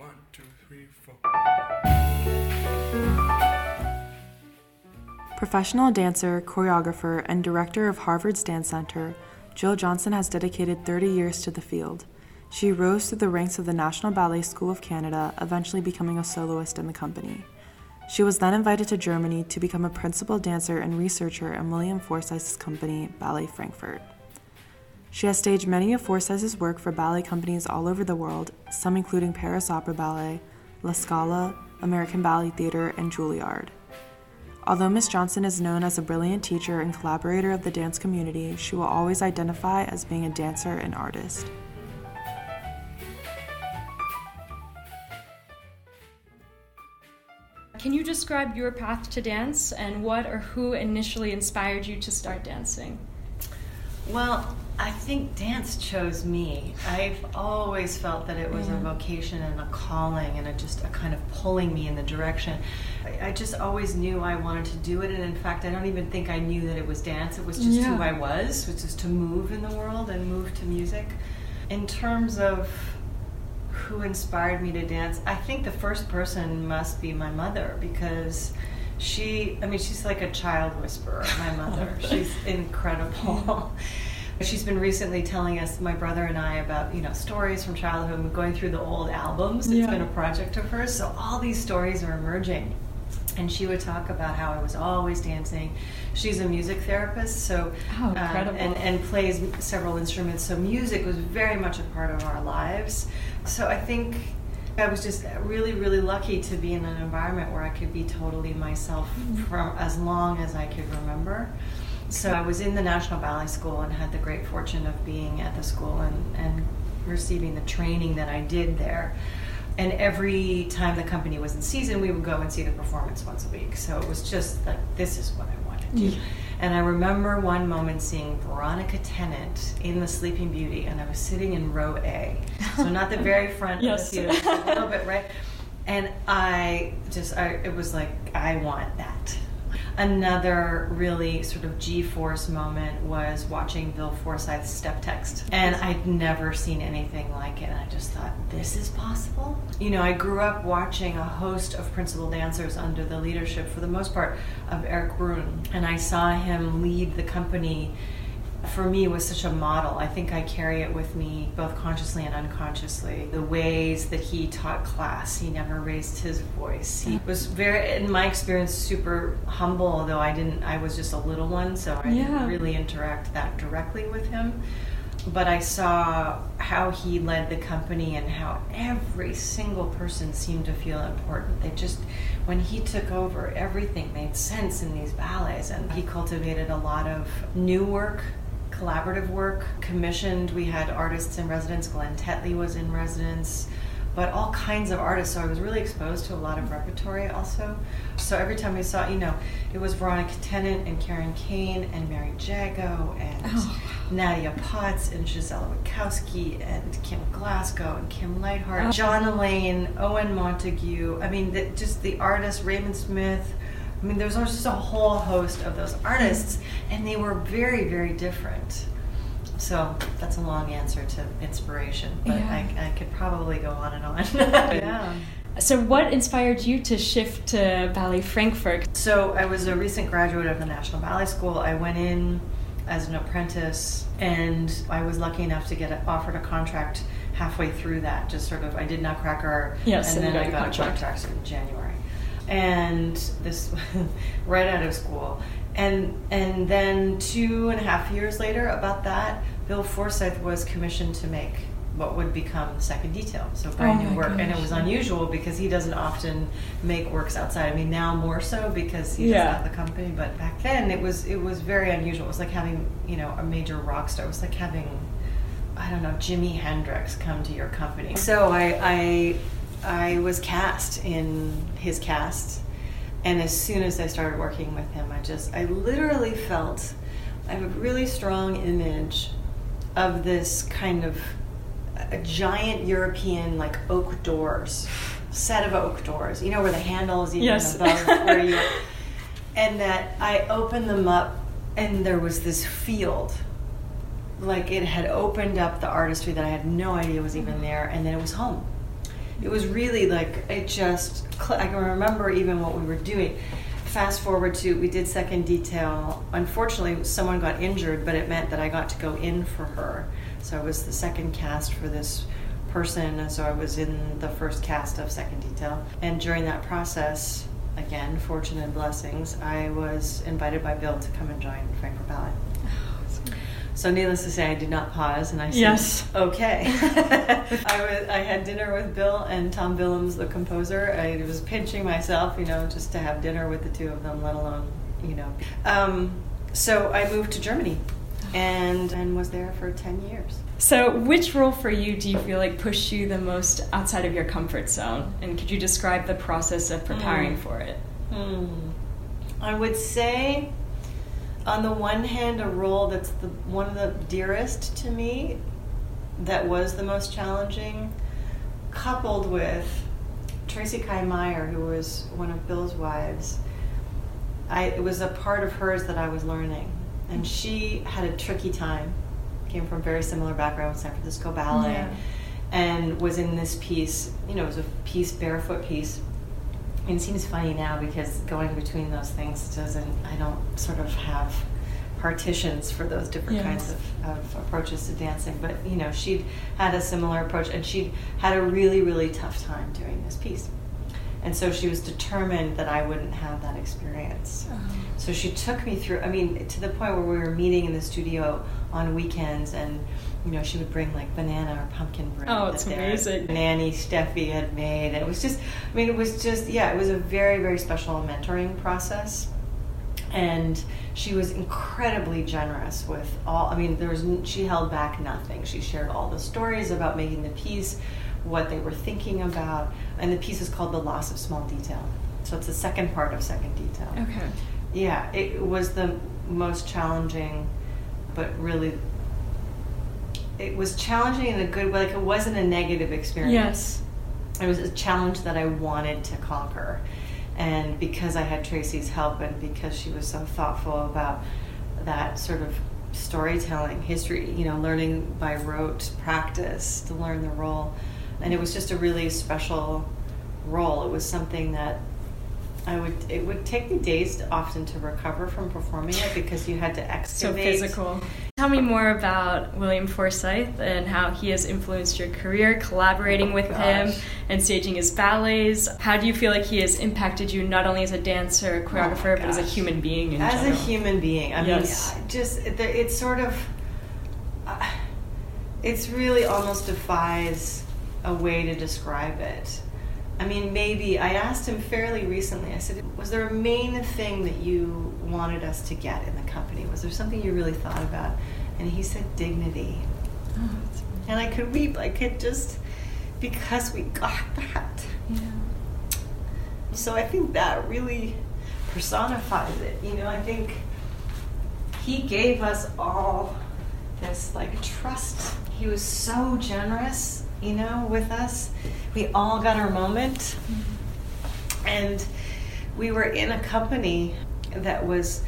One, two, three, four. Professional dancer, choreographer, and director of Harvard's Dance Center, Jill Johnson has dedicated 30 years to the field. She rose through the ranks of the National Ballet School of Canada, eventually becoming a soloist in the company. She was then invited to Germany to become a principal dancer and researcher in William Forsythe's company, Ballet Frankfurt. She has staged many of Forsythe's work for ballet companies all over the world, some including Paris Opera Ballet, La Scala, American Ballet Theatre, and Juilliard. Although Miss Johnson is known as a brilliant teacher and collaborator of the dance community, she will always identify as being a dancer and artist. Can you describe your path to dance and what or who initially inspired you to start dancing? Well, I think dance chose me. I've always felt that it was a vocation and a calling and a, just a kind of pulling me in the direction. I, I, just always knew I wanted to do it, and in fact, I don't even think I knew that it was dance. It was just Yeah. who I was, which is to move in the world and move to music. In terms of who inspired me to dance, I think the first person must be my mother because she, I mean, she's like a child whisperer, my mother. she's incredible. She's been recently telling us, my brother and I, about you know stories from childhood. We're going through the old albums. It's Yeah. been a project of hers, so all these stories are emerging. And she would talk about how I was always dancing. She's a music therapist, so Oh, um, incredible. and and plays several instruments. So music was very much a part of our lives. So I think I was just really, really lucky to be in an environment where I could be totally myself for as long as I could remember. So I was in the National Ballet School and had the great fortune of being at the school and, and receiving the training that I did there. And every time the company was in season, we would go and see the performance once a week. So it was just like, this is what I want to do. Yeah. And I remember one moment seeing Veronica Tennant in The Sleeping Beauty, and I was sitting in row A. So not the very front Yes. of the theater, a little bit right. And I just, I, it was like, I want that. Another really sort of G-force moment was watching Bill Forsythe's Steptext. And I'd never seen anything like it. And I just thought, this is possible? You know, I grew up watching a host of principal dancers under the leadership, for the most part, of Erik Bruhn. And I saw him lead the company for me was such a model. I think I carry it with me both consciously and unconsciously. The ways that he taught class, he never raised his voice. He was very, in my experience, super humble. Although I didn't, I was just a little one, so I Yeah. didn't really interact that directly with him. But I saw how he led the company and how every single person seemed to feel important. They just, when he took over, everything made sense in these ballets. And he cultivated a lot of new work, collaborative work, commissioned. We had artists in residence. Glen Tetley was in residence, but all kinds of artists. So I was really exposed to a lot of repertory also. So every time we saw, you know, it was Veronica Tennant and Karen Kain and Mary Jago and Oh. Nadia Potts and Gisela Witkowski and Kim Glasgow and Kim Lightheart, oh. John Elaine, Owen Montague. I mean, the, just the artists, Raymond Smith. I mean, there's just a whole host of those artists, and they were very, very different. So that's a long answer to inspiration, but Yeah. I, I could probably go on and on. yeah. So, what inspired you to shift to Ballet Frankfurt? So I was a recent graduate of the National Ballet School. I went in as an apprentice, and I was lucky enough to get offered a contract halfway through that. Just sort of, I did Nutcracker, Yes, and and then I got got a contract. contract in January, and this right out of school. And and then two and a half years later, about that, Bill Forsythe was commissioned to make what would become the second detail. So oh brand Oh new work, and it was unusual because he doesn't often make works outside. I mean, now more so because he Yeah. doesn't have the company. But back then, it was it was very unusual. It was like having you know a major rock star. It was like having I don't know Jimi Hendrix come to your company. So I I, I was cast in his cast, and as soon as I started working with him, I just I literally felt I have a really strong image of this kind of a giant European like oak doors, set of oak doors. You know where the handle is even Yes. above where you, and that I opened them up, and there was this field. Like it had opened up the artistry that I had no idea was even mm-hmm. there, and then it was home. It was really like it just. I can remember even what we were doing. Fast forward to we did second detail. Unfortunately, someone got injured, but it meant that I got to go in for her. So I was the second cast for this person, and so I was in the first cast of second detail. And during that process, again, fortune and blessings, I was invited by Bill to come and join Frankfurt Ballet. So needless to say, I did not pause, and I said, Yes. okay." I was, I had dinner with Bill and Thom Willems, the composer. I was pinching myself, you know, just to have dinner with the two of them, let alone, you know. Um, so I moved to Germany, and and was there for ten years. So, which role for you do you feel like pushed you the most outside of your comfort zone? And could you describe the process of preparing Mm. for it? Hmm. I would say, on the one hand, a role that's the one of the dearest to me, that was the most challenging, coupled with Tracy Kai Maier, who was one of Bill's wives. I it was a part of hers that I was learning, and she had a tricky time. Came from a very similar background with San Francisco Ballet, Yeah. and was in this piece. You know, it was a piece, barefoot piece. And it seems funny now because going between those things doesn't. I don't sort of have partitions for those different Yes. kinds of, of approaches to dancing. But you know, she'd had a similar approach, and she'd had a really, really tough time doing this piece. And so she was determined that I wouldn't have that experience. Uh-huh. So she took me through. I mean, to the point where we were meeting in the studio on weekends, and you know, she would bring like banana or pumpkin bread. Oh, it's amazing. Nanny Steffi had made. It was just. I mean, it was just. Yeah, it was a very, very special mentoring process. And she was incredibly generous with all. I mean, there was. She held back nothing. She shared all the stories about making the piece, what they were thinking about, and the piece is called "The Loss of Small Detail." So it's the second part of second detail. Okay. Yeah, it was the most challenging, but really, it was challenging in a good way. Like it wasn't a negative experience. Yes. It was a challenge that I wanted to conquer. And because I had Tracy's help and because she was so thoughtful about that sort of storytelling, history, you know, learning by rote practice to learn the role. And it was just a really special role. It was something that I would, it would take me days often to recover from performing it because you had to So excavate. physical. Tell me more about William Forsythe and how he has influenced your career, collaborating with him and staging his ballets. How do you feel like he has impacted you not only as a dancer, choreographer, but as a human being in as general? a human being i Yes. mean just it's sort of uh, it's really almost defies a way to describe it i mean maybe. I asked him fairly recently. I said was there a main thing that you wanted us to get in the company? Was there something you really thought about? And he said dignity. Oh, and i could weep. I could just because we got that. Yeah. so I think that really personifies it. You know, I think he gave us all this like trust. He was so generous, you know, with us. We all got our moment. And we were in a company that was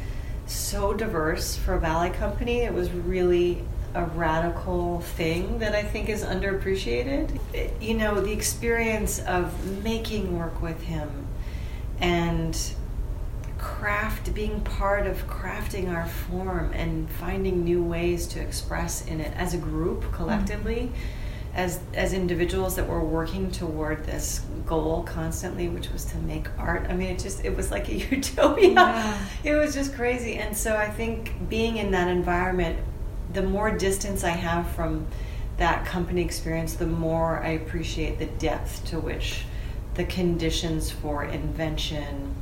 so diverse for a ballet company. It was really a radical thing that I think is underappreciated. It- you know, the experience of making work with him and craft being part of crafting our form and finding new ways to express in it as a group collectively mm-hmm. As as individuals that were working toward this goal constantly which was to make art. I mean it just it was like a utopia. Yeah. it was just crazy. And so i think being in that environment the more distance i have from that company experience the more i appreciate the depth to which the conditions for invention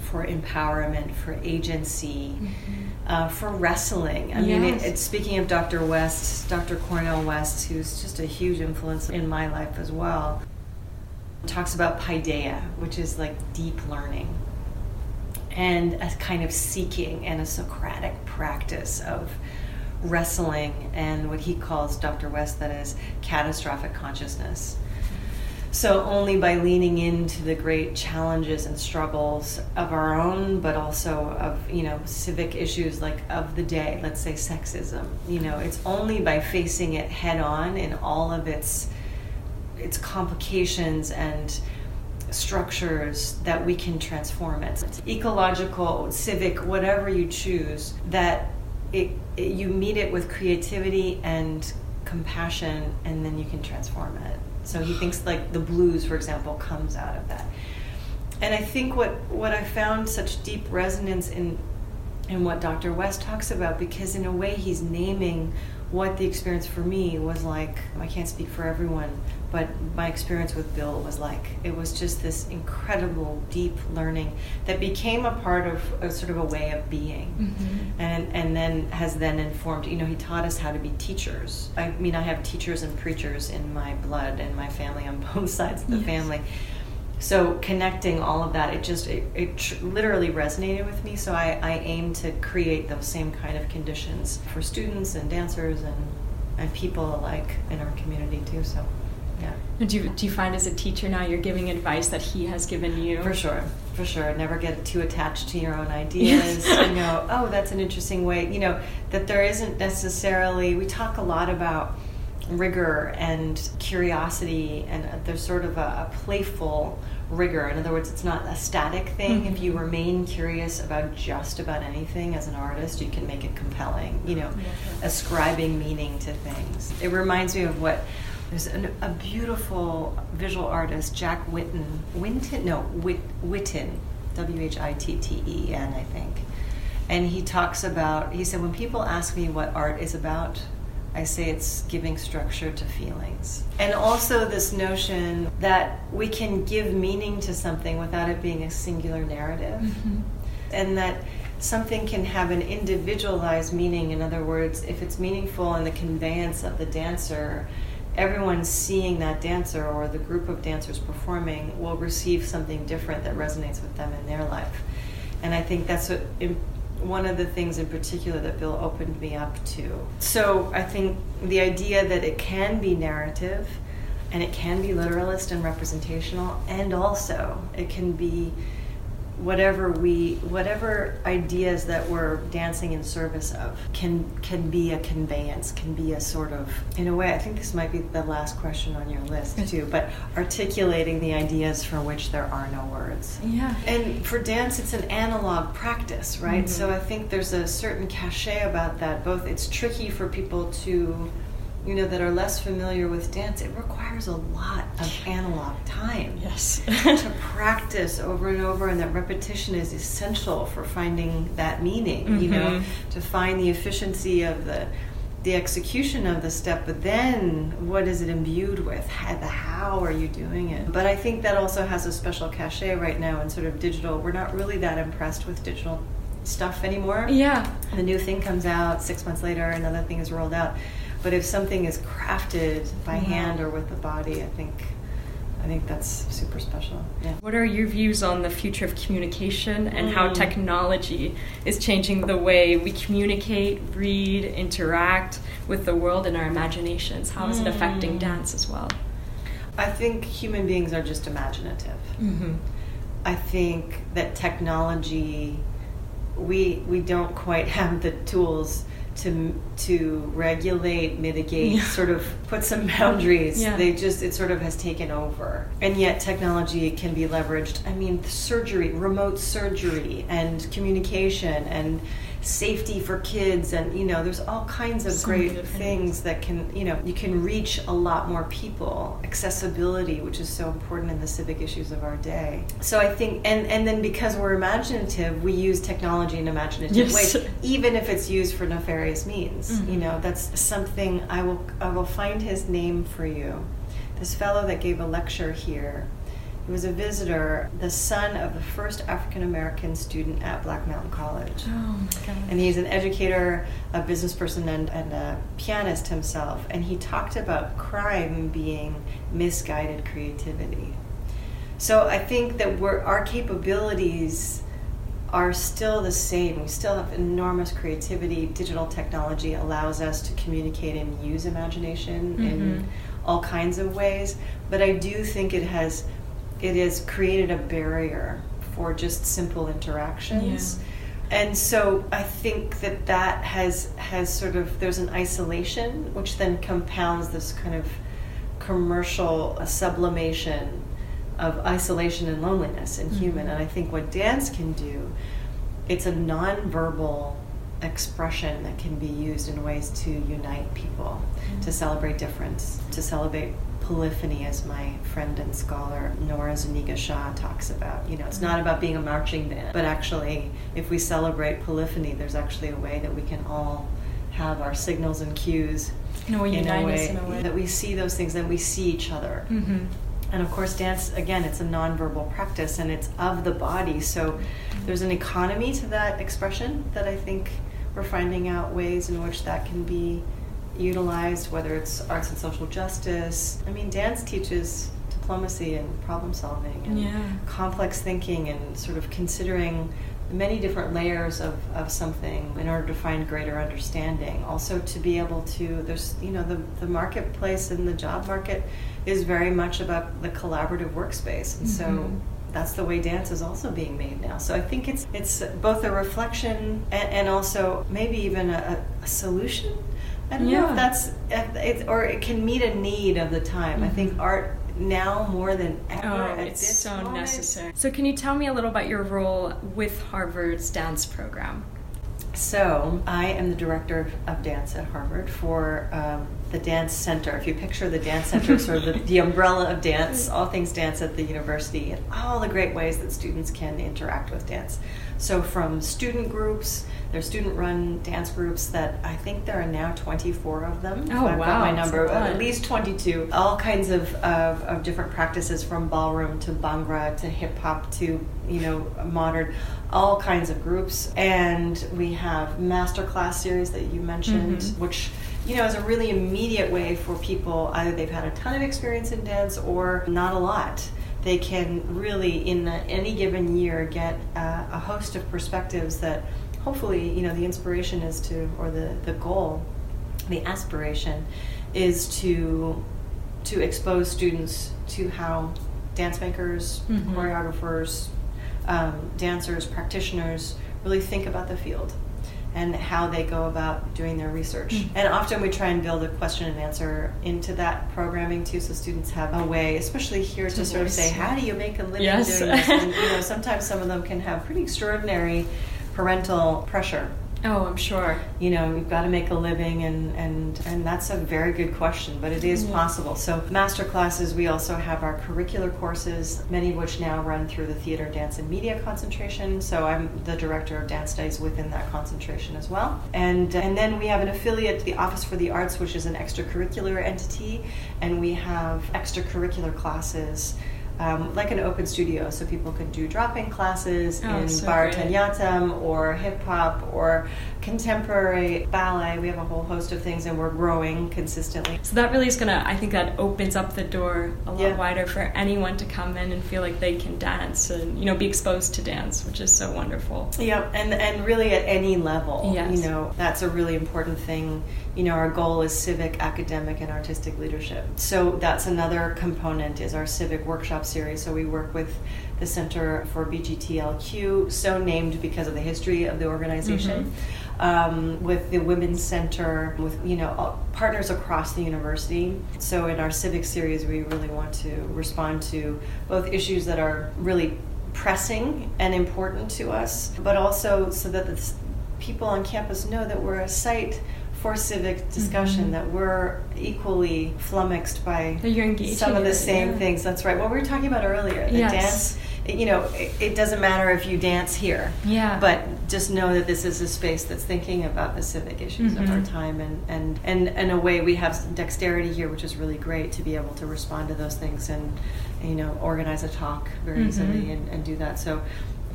for empowerment for agency mm-hmm. Uh, for wrestling. I mean, it, Yes. it's speaking of Dr. West, Dr. Cornel West, who's just a huge influence in my life as well, talks about paideia, which is like deep learning and a kind of seeking and a Socratic practice of wrestling and what he calls Dr. West that is catastrophic consciousness. So only by leaning into the great challenges and struggles of our own, but also of you know civic issues like of the day, let's say sexism. You know, it's only by facing it head on in all of its its complications and structures that we can transform it. It's Ecological, civic, whatever you choose, that it, it, you meet it with creativity and compassion, and then you can transform it. So he thinks like the blues, for example, comes out of that. And I think what, what I found such deep resonance in in what Dr. West talks about, because in a way he's naming what the experience for me was like. I can't speak for everyone, but my experience with Bill was like it was just this incredible deep learning that became a part of a sort of a way of being mm-hmm. and and then has then informed you know he taught us how to be teachers i mean i have teachers and preachers in my blood and my family on both sides of the yes. family so connecting all of that it just it, it tr- literally resonated with me so I, I aim to create those same kind of conditions for students and dancers and and people alike in our community too so yeah. Do you, do you find as a teacher now you're giving advice that he has given you? For sure, for sure. Never get too attached to your own ideas. you know, oh, that's an interesting way. You know, that there isn't necessarily, we talk a lot about rigor and curiosity, and there's sort of a, a playful rigor. In other words, it's not a static thing. Mm-hmm. If you remain curious about just about anything as an artist, you can make it compelling, you know, ascribing meaning to things. It reminds me of what there's an, a beautiful visual artist, Jack witten Winton? No, Whit, Whitten. W H I T T E N, I think. And he talks about, he said, when people ask me what art is about, I say it's giving structure to feelings. And also, this notion that we can give meaning to something without it being a singular narrative. Mm-hmm. And that something can have an individualized meaning. In other words, if it's meaningful in the conveyance of the dancer, everyone seeing that dancer or the group of dancers performing will receive something different that resonates with them in their life. And I think that's what, one of the things in particular that Bill opened me up to. So I think the idea that it can be narrative and it can be literalist and representational, and also it can be whatever we whatever ideas that we're dancing in service of can can be a conveyance can be a sort of in a way i think this might be the last question on your list too but articulating the ideas for which there are no words. Yeah. And for dance it's an analog practice right? Mm-hmm. so i think there's a certain cachet about that. Both it's tricky for people to you know, that are less familiar with dance, it requires a lot of analog time. Yes. to practice over and over, and that repetition is essential for finding that meaning, mm-hmm. you know, mm-hmm. to find the efficiency of the the execution of the step, but then what is it imbued with? How, the how are you doing it? But I think that also has a special cachet right now in sort of digital. We're not really that impressed with digital stuff anymore. Yeah. The new thing comes out, six months later, another thing is rolled out. But if something is crafted by mm-hmm. hand or with the body, I think I think that's super special. Yeah. What are your views on the future of communication and mm. how technology is changing the way we communicate, read, interact with the world and our imaginations? How is mm. it affecting mm. dance as well? I think human beings are just imaginative. Mm-hmm. I think that technology, we we don't quite have the tools to to regulate, mitigate, yeah. sort of put some boundaries. Yeah. They just it sort of has taken over, and yet technology can be leveraged. I mean, surgery, remote surgery, and communication, and safety for kids and you know there's all kinds of so great things. things that can you know you can reach a lot more people accessibility which is so important in the civic issues of our day so i think and and then because we're imaginative we use technology in imaginative yes. ways even if it's used for nefarious means mm-hmm. you know that's something i will i will find his name for you this fellow that gave a lecture here he was a visitor, the son of the first African American student at Black Mountain College. Oh my God. And he's an educator, a business person, and, and a pianist himself. And he talked about crime being misguided creativity. So I think that we're, our capabilities are still the same. We still have enormous creativity. Digital technology allows us to communicate and use imagination mm-hmm. in all kinds of ways. But I do think it has it has created a barrier for just simple interactions. Yeah. And so I think that that has has sort of there's an isolation which then compounds this kind of commercial sublimation of isolation and loneliness in human. Mhm. And I think what dance can do, it's a nonverbal expression that can be used in ways to unite people, to celebrate difference, to celebrate polyphony, as my friend and scholar Nora Zuniga Shaw talks about. You know, it's not about being a marching band, but actually, if we celebrate polyphony, there's actually a way that we can all have our signals and cues In a way, in a way in a way. that we see those things, then we see each other. hmm And of course, dance, again, it's a nonverbal practice and it's of the body. So there's an economy to that expression that I think we're finding out ways in which that can be utilized, whether it's arts and social justice. I mean, dance teaches diplomacy and problem solving and Yeah. complex thinking and sort of considering many different layers of, of something in order to find greater understanding. Also to be able to there's you know the, the marketplace and the job market is very much about the collaborative workspace. And so Mhm. that's the way dance is also being made now. So I think it's it's both a reflection and, and also maybe even a, a solution. I don't know Yeah. if that's if it, or it can meet a need of the time. I think Mhm. art now more than ever Oh, it's so moment necessary. So, can you tell me a little about your role with Harvard's dance program? So, I am the director of, of dance at Harvard for um, the Dance Center. If you picture the Dance Center, sort of the, the umbrella of dance, all things dance at the university, and all the great ways that students can interact with dance. So, from student groups, there's student run dance groups that I think there are now 24 of them. Oh, I've got my number, at least 22. All kinds of, of, of different practices from ballroom to bhangra to hip hop to, you know, modern, all kinds of groups. And we have master class series that you mentioned, Mhm. which you know, is a really immediate way for people either they've had a ton of experience in dance or not a lot. They can really, in the, any given year, get uh, a host of perspectives that hopefully, you know, the inspiration is to, or the, the goal, the aspiration is to to expose students to how dance makers, Mhm. choreographers, um, dancers, practitioners really think about the field and how they go about doing their research. Mhm. And often we try and build a question and answer into that programming too, so students have a way, especially here, to, To sort of say, how do you make a living Yes. doing this? And you know, sometimes some of them can have pretty extraordinary parental pressure Oh, I'm sure. you know you've got to make a living and and and that's a very good question but it is Yeah. possible so master classes we also have our curricular courses many of which now run through the theater dance and media concentration so i'm the director of dance studies within that concentration as well and and then we have an affiliate the office for the arts which is an extracurricular entity and we have extracurricular classes um, like an open studio, so people can do drop-in classes Oh, in so Bharatanatyam or hip hop or contemporary ballet. We have a whole host of things, and we're growing consistently. So that really is gonna. I think that opens up the door a lot Yeah. wider for anyone to come in and feel like they can dance and you know be exposed to dance, which is so wonderful. Yeah, and and really at any level, Yes. you know, that's a really important thing. You know, our goal is civic, academic, and artistic leadership. So that's another component is our civic workshop series. So we work with the Center for BGLTQ, so named because of the history of the organization. Um, with the Women's Center, with you know all- partners across the university. So in our civic series, we really want to respond to both issues that are really pressing and important to us, but also so that the people on campus know that we're a site for civic discussion, Mhm. that we're equally flummoxed by That you're engaging some of the same yeah. things. That's right. What we were talking about earlier, the Yes. dance. You know, it, it doesn't matter if you dance here, Yeah. but just know that this is a space that's thinking about the civic issues of our Mhm. time, and and and in a way, we have some dexterity here, which is really great to be able to respond to those things and you know organize a talk very Mhm. easily and, and do that. So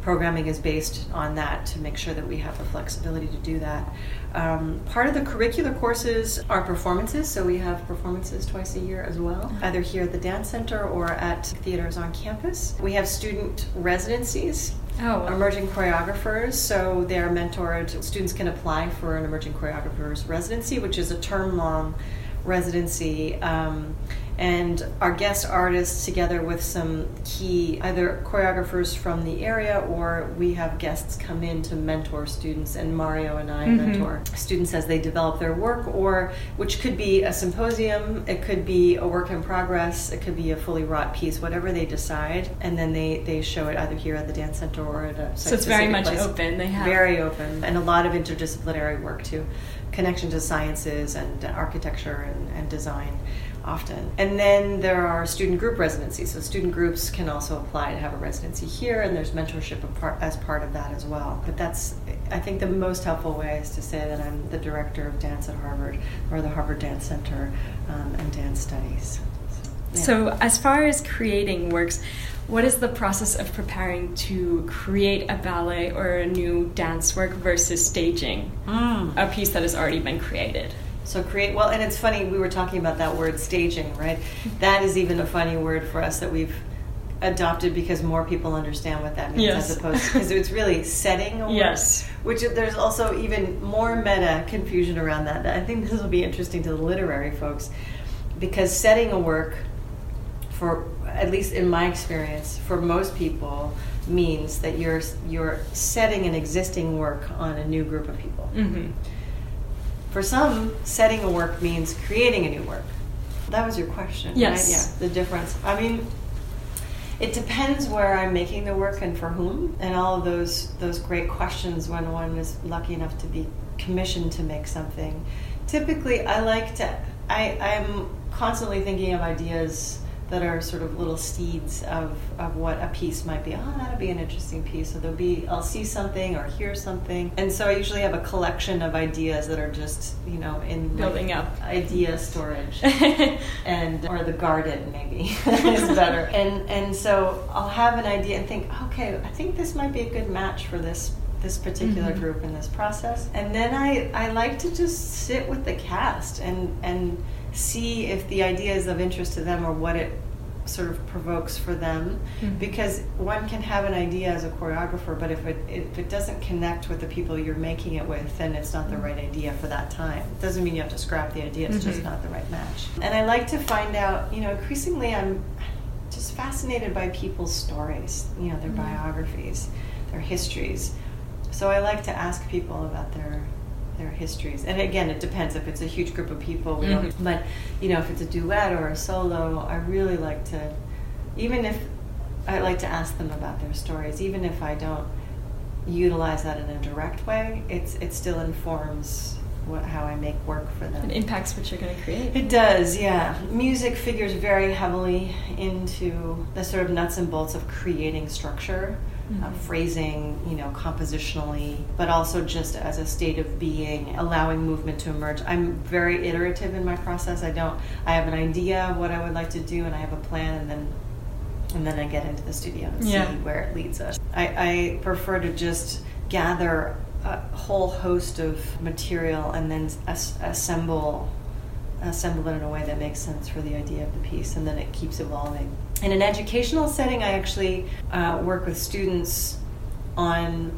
programming is based on that to make sure that we have the flexibility to do that. Um, part of the curricular courses are performances, so we have performances twice a year as well, either here at the Dance Center or at theaters on campus. We have student residencies. Oh. Emerging choreographers, so they're mentored. Students can apply for an emerging choreographer's residency, which is a term long residency. Um, and our guest artists together with some key either choreographers from the area or we have guests come in to mentor students and Mario and I mm-hmm. mentor students as they develop their work or which could be a symposium, it could be a work in progress, it could be a fully wrought piece, whatever they decide, and then they they show it either here at the dance center or at a so it's very much place. open. They have very open and a lot of interdisciplinary work too, connection to sciences and architecture and, and design often. And then there are student group residencies. So student groups can also apply to have a residency here, and there's mentorship as part of that as well. But that's, I think, the most helpful way is to say that I'm the director of dance at Harvard or the Harvard Dance Center um, and Dance Studies. So, yeah. so, as far as creating works, what is the process of preparing to create a ballet or a new dance work versus staging mm. a piece that has already been created? So create well, and it's funny we were talking about that word staging, right? That is even a funny word for us that we've adopted because more people understand what that means yes. as opposed to because it's really setting a. Yes. Which there's also even more meta confusion around that. I think this will be interesting to the literary folks because setting a work for at least in my experience for most people means that you're you're setting an existing work on a new group of people. Mm-hmm for some, setting a work means creating a new work. That was your question, yes. right? Yeah, the difference. I mean, it depends where I'm making the work and for whom, and all of those those great questions when one is lucky enough to be commissioned to make something. Typically, I like to. I I'm constantly thinking of ideas that are sort of little seeds of, of what a piece might be. Oh, that'll be an interesting piece. So there'll be, I'll see something or hear something. And so I usually have a collection of ideas that are just, you know, in building like up idea storage and, or the garden maybe is better. And, and so I'll have an idea and think, okay, I think this might be a good match for this this particular mm-hmm. group in this process. And then I, I like to just sit with the cast and, and see if the idea is of interest to them or what it sort of provokes for them mm-hmm. because one can have an idea as a choreographer but if it, if it doesn't connect with the people you're making it with then it's not the right idea for that time it doesn't mean you have to scrap the idea it's mm-hmm. just not the right match and i like to find out you know increasingly i'm just fascinated by people's stories you know their mm-hmm. biographies their histories so i like to ask people about their their histories. And again, it depends if it's a huge group of people. Mm-hmm. But you know, if it's a duet or a solo, I really like to, even if I like to ask them about their stories, even if I don't utilize that in a direct way, it's it still informs what, how I make work for them. It impacts what you're going to create. It does, yeah. Music figures very heavily into the sort of nuts and bolts of creating structure mm-hmm. uh, phrasing, you know, compositionally, but also just as a state of being, allowing movement to emerge. I'm very iterative in my process. I don't. I have an idea of what I would like to do, and I have a plan, and then and then I get into the studio and yeah. see where it leads us. I, I prefer to just gather a whole host of material and then as- assemble assemble it in a way that makes sense for the idea of the piece, and then it keeps evolving. In an educational setting, I actually uh, work with students on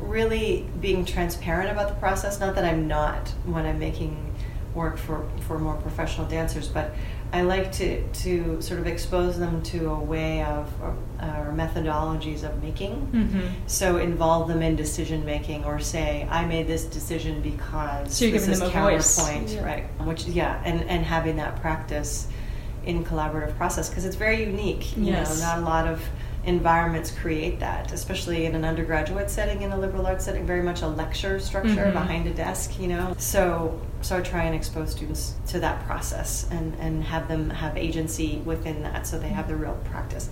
really being transparent about the process. Not that I'm not when I'm making work for, for more professional dancers, but I like to, to sort of expose them to a way of or, uh, methodologies of making. Mm-hmm. So involve them in decision making, or say, "I made this decision because so this is counterpoint," yeah. right? Which yeah, and and having that practice in collaborative process because it's very unique. You yes. know, not a lot of environments create that, especially in an undergraduate setting, in a liberal arts setting, very much a lecture structure mm-hmm. behind a desk, you know. So so I try and expose students to that process and, and have them have agency within that so they have the real practice.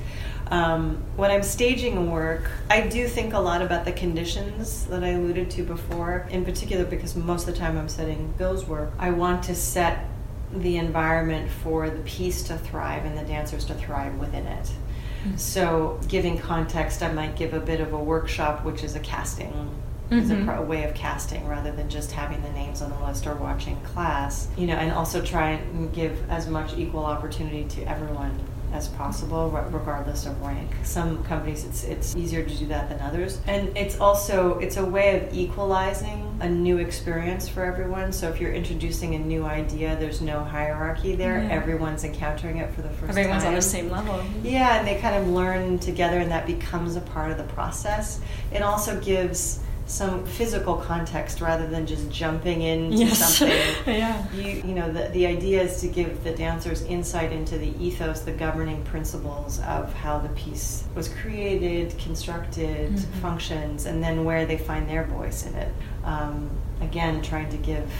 Um, when I'm staging work, I do think a lot about the conditions that I alluded to before, in particular because most of the time I'm setting Bill's work. I want to set the environment for the piece to thrive and the dancers to thrive within it. Mm-hmm. So, giving context, I might give a bit of a workshop, which is a casting, mm-hmm. is a, pro- way of casting rather than just having the names on the list or watching class. You know, and also try and give as much equal opportunity to everyone as possible, regardless of rank. Some companies it's it's easier to do that than others, and it's also it's a way of equalizing a new experience for everyone. So if you're introducing a new idea, there's no hierarchy there. Yeah. Everyone's encountering it for the first Everyone's time. on the same level. Yeah, and they kind of learn together, and that becomes a part of the process. It also gives some physical context rather than just jumping into yes. something. yeah. You you know the the idea is to give the dancers insight into the ethos, the governing principles of how the piece was created, constructed, mm-hmm. functions, and then where they find their voice in it. Um, again, trying to give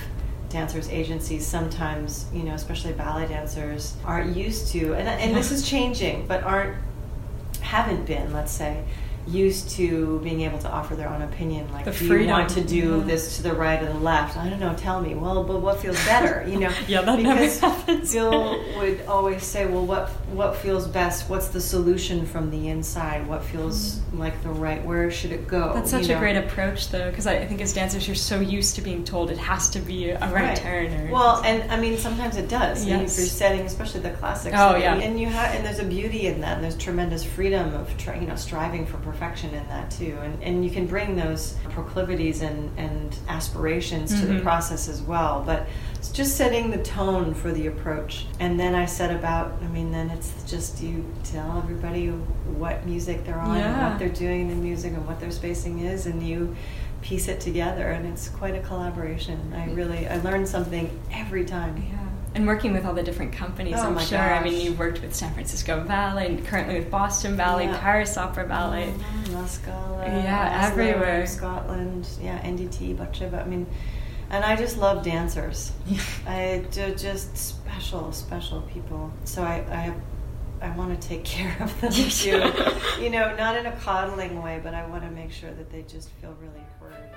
dancers agencies sometimes you know especially ballet dancers aren't used to and, and this is changing but aren't haven't been let's say used to being able to offer their own opinion. Like, the do freedom. you want to do yeah. this to the right or the left? I don't know. Tell me. Well, but what feels better? You know. yeah, that because never happens. Bill would always say, "Well, what what feels best? What's the solution from the inside? What feels mm. like the right? Where should it go?" That's such you a great approach, though, because I, I, think as dancers, you're so used to being told it has to be a right, right. turn. Or well, and I mean, sometimes it does. Yes. If you're setting, especially the classics. Oh yeah. And you have, and there's a beauty in that. And there's tremendous freedom of, try, you know, striving for perfection in that too. And, and you can bring those proclivities and, and aspirations mm-hmm. to the mm-hmm. process as well. But it's just setting the tone for the approach. And then I set about, I mean, then it's just you tell everybody what music they're on yeah. and what they're doing in the music and what their spacing is, and you piece it together. And it's quite a collaboration. I really, I learn something every time. Yeah and working with all the different companies, oh I'm sure. Gosh. I mean, you've worked with San Francisco Ballet, and currently with Boston Ballet, yeah. Paris Opera Ballet, mm-hmm. La Scala, yeah, Oslo, everywhere, Scotland, yeah, NDT, Batsheva. I mean, and I just love dancers. I do just special, special people. So I, I. I want to take care of them too. you know, not in a coddling way, but I want to make sure that they just feel really heard.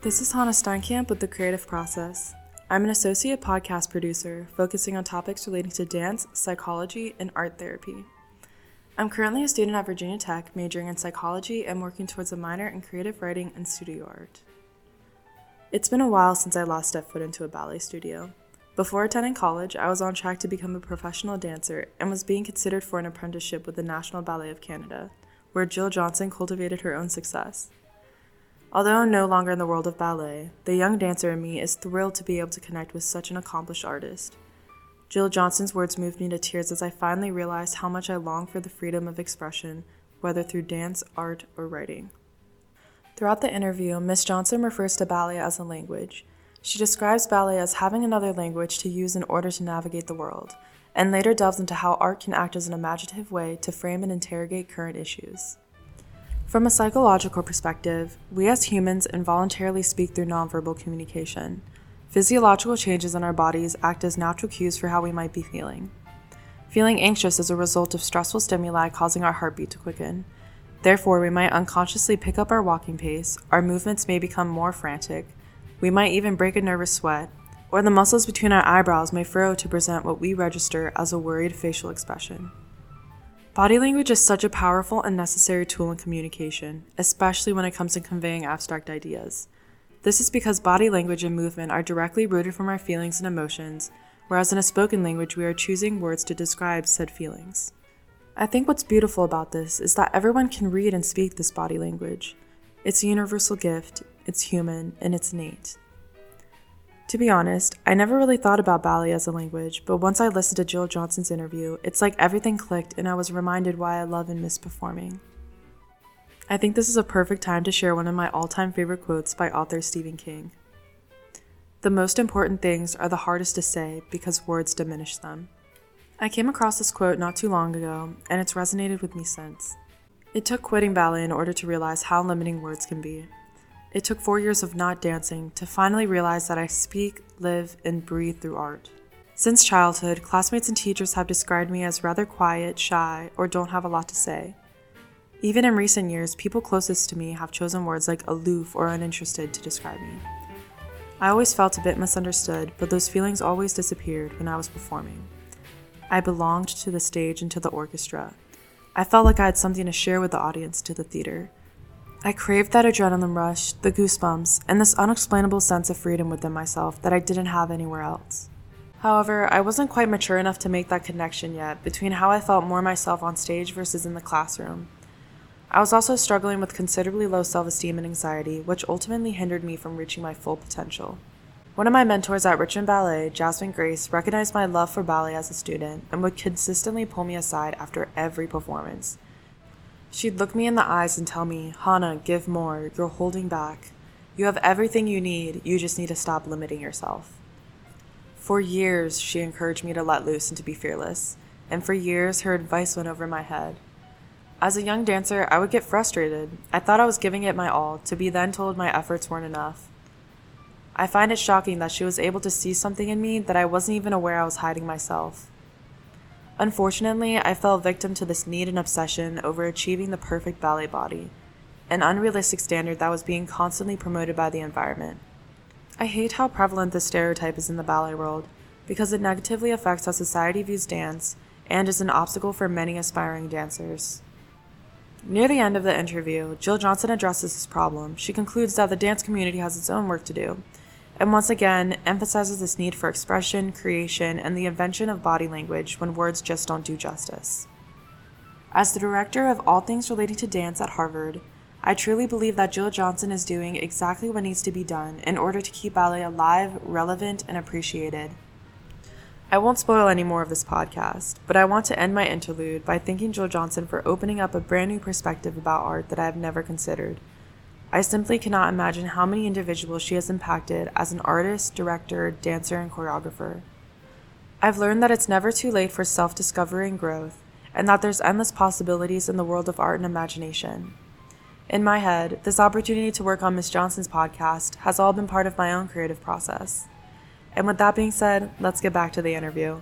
This is Hannah Steinkamp with The Creative Process. I'm an associate podcast producer focusing on topics relating to dance, psychology, and art therapy. I'm currently a student at Virginia Tech, majoring in psychology and working towards a minor in creative writing and studio art. It's been a while since I last stepped foot into a ballet studio. Before attending college, I was on track to become a professional dancer and was being considered for an apprenticeship with the National Ballet of Canada, where Jill Johnson cultivated her own success. Although I'm no longer in the world of ballet, the young dancer in me is thrilled to be able to connect with such an accomplished artist. Jill Johnson's words moved me to tears as I finally realized how much I long for the freedom of expression, whether through dance, art, or writing. Throughout the interview, Miss Johnson refers to ballet as a language. She describes ballet as having another language to use in order to navigate the world, and later delves into how art can act as an imaginative way to frame and interrogate current issues. From a psychological perspective, we as humans involuntarily speak through nonverbal communication. Physiological changes in our bodies act as natural cues for how we might be feeling. Feeling anxious is a result of stressful stimuli causing our heartbeat to quicken. Therefore, we might unconsciously pick up our walking pace, our movements may become more frantic, we might even break a nervous sweat, or the muscles between our eyebrows may furrow to present what we register as a worried facial expression. Body language is such a powerful and necessary tool in communication, especially when it comes to conveying abstract ideas. This is because body language and movement are directly rooted from our feelings and emotions, whereas in a spoken language, we are choosing words to describe said feelings. I think what's beautiful about this is that everyone can read and speak this body language. It's a universal gift, it's human, and it's innate. To be honest, I never really thought about ballet as a language, but once I listened to Jill Johnson's interview, it's like everything clicked and I was reminded why I love and miss performing. I think this is a perfect time to share one of my all time favorite quotes by author Stephen King. The most important things are the hardest to say because words diminish them. I came across this quote not too long ago, and it's resonated with me since. It took quitting ballet in order to realize how limiting words can be. It took four years of not dancing to finally realize that I speak, live, and breathe through art. Since childhood, classmates and teachers have described me as rather quiet, shy, or don't have a lot to say. Even in recent years, people closest to me have chosen words like aloof or uninterested to describe me. I always felt a bit misunderstood, but those feelings always disappeared when I was performing. I belonged to the stage and to the orchestra. I felt like I had something to share with the audience, to the theater. I craved that adrenaline rush, the goosebumps, and this unexplainable sense of freedom within myself that I didn't have anywhere else. However, I wasn't quite mature enough to make that connection yet between how I felt more myself on stage versus in the classroom. I was also struggling with considerably low self esteem and anxiety, which ultimately hindered me from reaching my full potential. One of my mentors at Richmond Ballet, Jasmine Grace, recognized my love for ballet as a student and would consistently pull me aside after every performance. She'd look me in the eyes and tell me, Hannah, give more, you're holding back. You have everything you need, you just need to stop limiting yourself. For years, she encouraged me to let loose and to be fearless, and for years, her advice went over my head. As a young dancer, I would get frustrated. I thought I was giving it my all, to be then told my efforts weren't enough. I find it shocking that she was able to see something in me that I wasn't even aware I was hiding myself. Unfortunately, I fell victim to this need and obsession over achieving the perfect ballet body, an unrealistic standard that was being constantly promoted by the environment. I hate how prevalent this stereotype is in the ballet world because it negatively affects how society views dance and is an obstacle for many aspiring dancers. Near the end of the interview, Jill Johnson addresses this problem. She concludes that the dance community has its own work to do, and once again emphasizes this need for expression, creation, and the invention of body language when words just don't do justice. As the director of all things relating to dance at Harvard, I truly believe that Jill Johnson is doing exactly what needs to be done in order to keep ballet alive, relevant, and appreciated. I won't spoil any more of this podcast, but I want to end my interlude by thanking Jill Johnson for opening up a brand new perspective about art that I have never considered. I simply cannot imagine how many individuals she has impacted as an artist, director, dancer, and choreographer. I've learned that it's never too late for self discovery and growth, and that there's endless possibilities in the world of art and imagination. In my head, this opportunity to work on Miss Johnson's podcast has all been part of my own creative process. And with that being said, let's get back to the interview.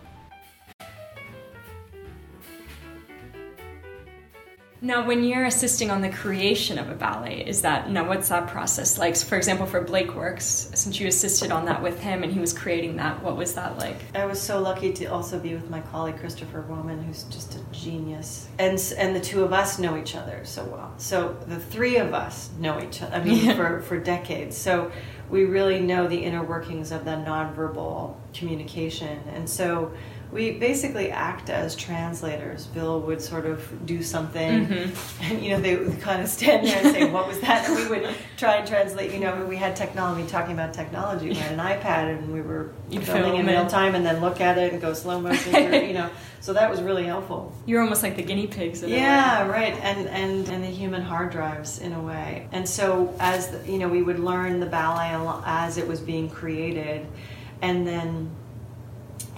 Now, when you're assisting on the creation of a ballet, is that now what's that process like? For example, for Blake Works, since you assisted on that with him and he was creating that, what was that like? I was so lucky to also be with my colleague Christopher Roman, who's just a genius, and and the two of us know each other so well. So the three of us know each other. I mean, for for decades. So we really know the inner workings of the nonverbal communication. And so we basically act as translators. Bill would sort of do something, mm-hmm. and you know they would kind of stand there and say, "What was that?" And we would try and translate. You know, we had technology talking about technology. We had an iPad, and we were You'd filming in real time, and then look at it and go slow motion. you know, so that was really helpful. You're almost like the guinea pigs. yeah, right, and and and the human hard drives in a way. And so as the, you know, we would learn the ballet as it was being created, and then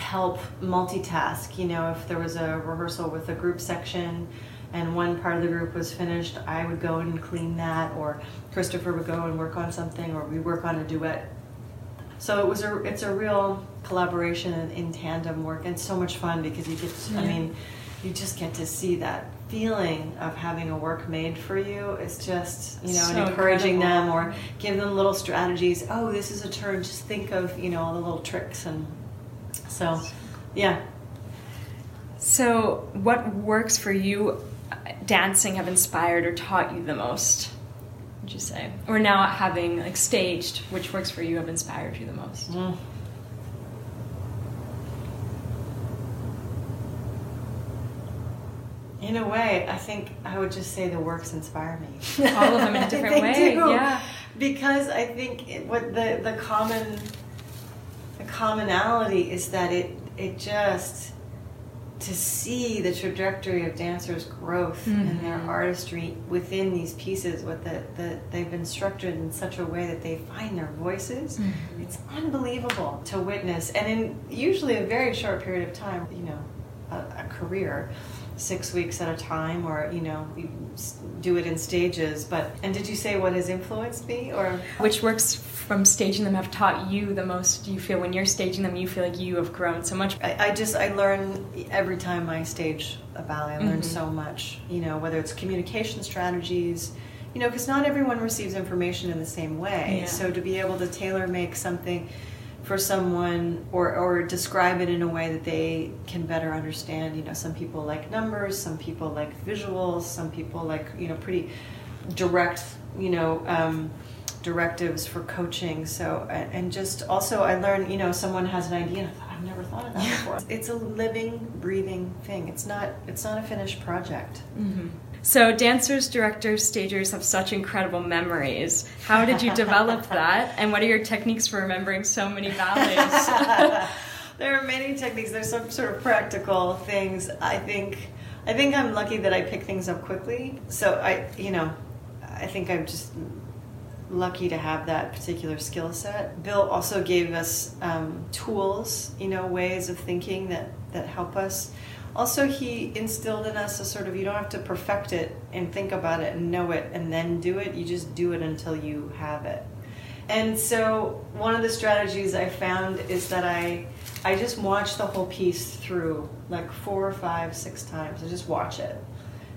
help multitask. You know, if there was a rehearsal with a group section and one part of the group was finished, I would go and clean that, or Christopher would go and work on something, or we work on a duet. So it was a it's a real collaboration and in tandem work, and so much fun because you get to, yeah. I mean, you just get to see that feeling of having a work made for you. It's just you know, so and encouraging incredible. them or give them little strategies. Oh, this is a turn. Just think of you know all the little tricks and so, yeah. So, what works for you? Dancing have inspired or taught you the most? Would you say, or now having like staged, which works for you have inspired you the most? Mm. In a way, I think I would just say the works inspire me. All of them in a different way. Do. Yeah. Because I think it, what the the common commonality is that it it just to see the trajectory of dancers' growth mm-hmm. and their artistry within these pieces, what the, the they've been structured in such a way that they find their voices. Mm-hmm. It's unbelievable to witness, and in usually a very short period of time, you know, a, a career six weeks at a time or you know you do it in stages but and did you say what has influenced me or which works from staging them have taught you the most do you feel when you're staging them you feel like you have grown so much i, I just i learn every time i stage a ballet i learn mm-hmm. so much you know whether it's communication strategies you know because not everyone receives information in the same way yeah. so to be able to tailor make something for someone or, or describe it in a way that they can better understand. You know, some people like numbers, some people like visuals, some people like, you know, pretty direct, you know, um, directives for coaching. So, and just also I learned, you know, someone has an idea and I thought, I've never thought of that before. It's a living, breathing thing. It's not. It's not a finished project. Mm-hmm. So, dancers, directors, stagers have such incredible memories. How did you develop that? And what are your techniques for remembering so many ballets? there are many techniques. There's some sort of practical things. I think. I think I'm lucky that I pick things up quickly. So I, you know, I think I'm just lucky to have that particular skill set. Bill also gave us um, tools, you know, ways of thinking that that help us. Also, he instilled in us a sort of you don't have to perfect it and think about it and know it and then do it. You just do it until you have it. And so, one of the strategies I found is that I I just watch the whole piece through like four or five, six times. I just watch it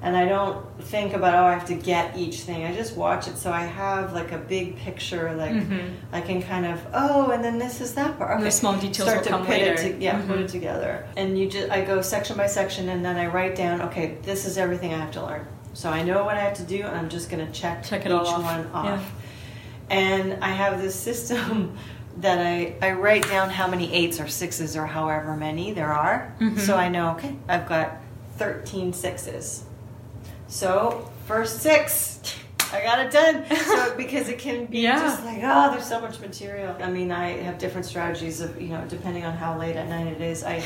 and I don't think about oh I have to get each thing. I just watch it so I have like a big picture. Like mm-hmm. I can kind of oh, and then this is that part. Okay. the small details Start will come put later. It to, yeah, mm-hmm. put it together. And you just I go section by section, and then I write down okay, this is everything I have to learn. So I know what I have to do, and I'm just going to check check each it all off. one off. Yeah. And I have this system. that I, I write down how many eights or sixes or however many there are. Mm-hmm. So I know, okay, I've got 13 sixes. So first six, I got it done. So because it can be yeah. just like, oh, there's so much material. I mean, I have different strategies of you know depending on how late at night it is. I,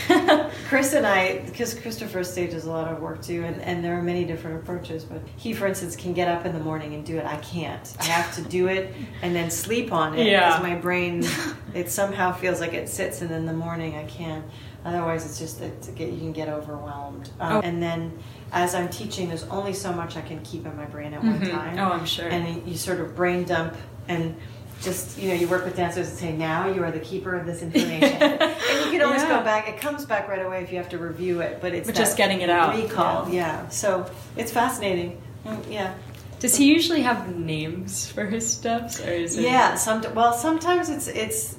Chris and I, because Christopher stages a lot of work too, and, and there are many different approaches. But he, for instance, can get up in the morning and do it. I can't. I have to do it and then sleep on it yeah. because my brain, it somehow feels like it sits, and in the morning I can. Otherwise, it's just that you can get overwhelmed. Um, oh. And then as I'm teaching, there's only so much I can keep in my brain at one mm-hmm. time. Oh, I'm sure. And you sort of brain dump and just you know you work with dancers and say now you are the keeper of this information and you can always yeah. go back it comes back right away if you have to review it but it's just getting it out recall yeah. yeah so it's fascinating mm, yeah does he usually have names for his steps or is it yeah some well sometimes it's it's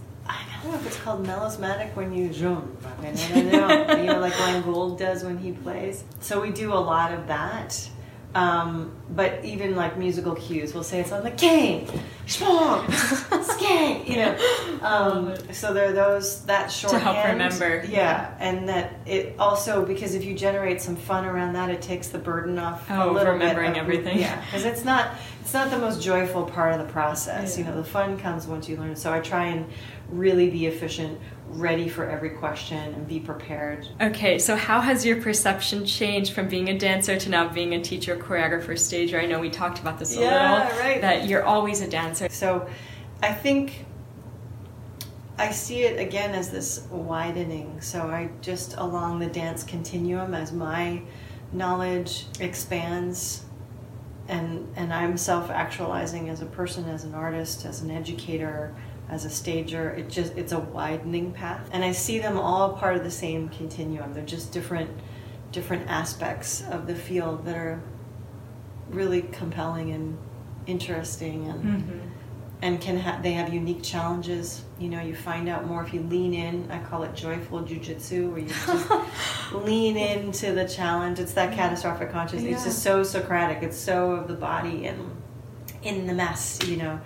don't know if it's called melismatic when you zoom. I don't know. you know, like Glenn Gould does when he plays. So we do a lot of that. Um, but even like musical cues, we'll say it's on the cane, schmong, skank, you know. Um, so there are those that short to help remember. Yeah, and that it also because if you generate some fun around that, it takes the burden off oh, a little remembering bit of, everything. Yeah, because it's not it's not the most joyful part of the process. Yeah. You know, the fun comes once you learn. So I try and really be efficient, ready for every question, and be prepared. Okay, so how has your perception changed from being a dancer to now being a teacher, choreographer, stager? I know we talked about this a yeah, little. Right. That you're always a dancer. So I think I see it again as this widening. So I just along the dance continuum as my knowledge expands and and I'm self actualizing as a person, as an artist, as an educator, as a stager it just it's a widening path. And i see them all part of the same continuum. They're just different different aspects of the field that are really compelling and interesting and mm-hmm. and can have they have unique challenges. You know you find out more if you lean in. I call it joyful jujitsu where you just lean into the challenge. It's that catastrophic consciousness. Yeah. it's just so socratic. It's so of the body and in the mess you know.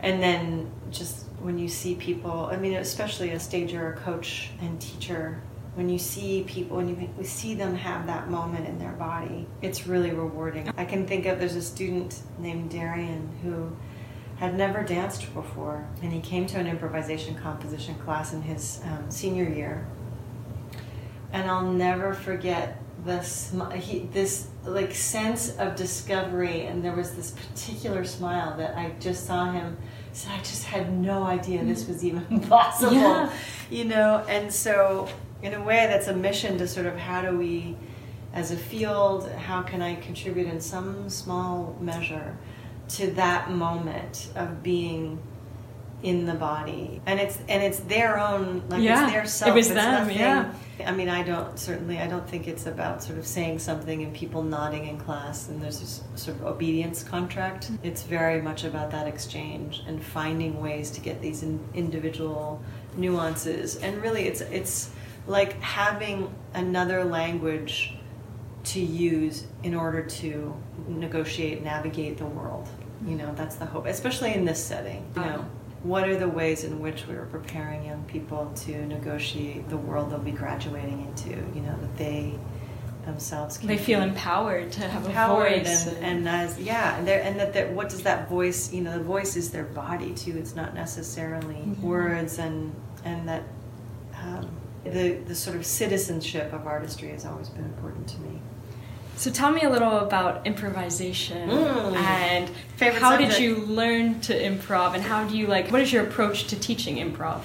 And then just when you see people, I mean, especially a stager, a coach, and teacher, when you see people, when you see them have that moment in their body, it's really rewarding. I can think of there's a student named Darian who had never danced before, and he came to an improvisation composition class in his um, senior year. And I'll never forget this he, this like sense of discovery, and there was this particular smile that I just saw him so I just had no idea this mm. was even possible, yeah. you know. And so, in a way, that's a mission to sort of how do we, as a field, how can I contribute in some small measure to that moment of being in the body, and it's and it's their own like yeah, it's their self. It was it's them, nothing, yeah. I mean, I don't certainly. I don't think it's about sort of saying something and people nodding in class and there's this sort of obedience contract. It's very much about that exchange and finding ways to get these in, individual nuances. And really, it's it's like having another language to use in order to negotiate, navigate the world. You know, that's the hope, especially in this setting. You know what are the ways in which we are preparing young people to negotiate the world they'll be graduating into? You know, that they themselves they feel empowered to have empowered a voice and, and as yeah and, and that, that what does that voice you know the voice is their body too it's not necessarily mm-hmm. words and and that um, the the sort of citizenship of artistry has always been important to me so tell me a little about improvisation mm. and Favorite how subject. did you learn to improv and how do you like what is your approach to teaching improv?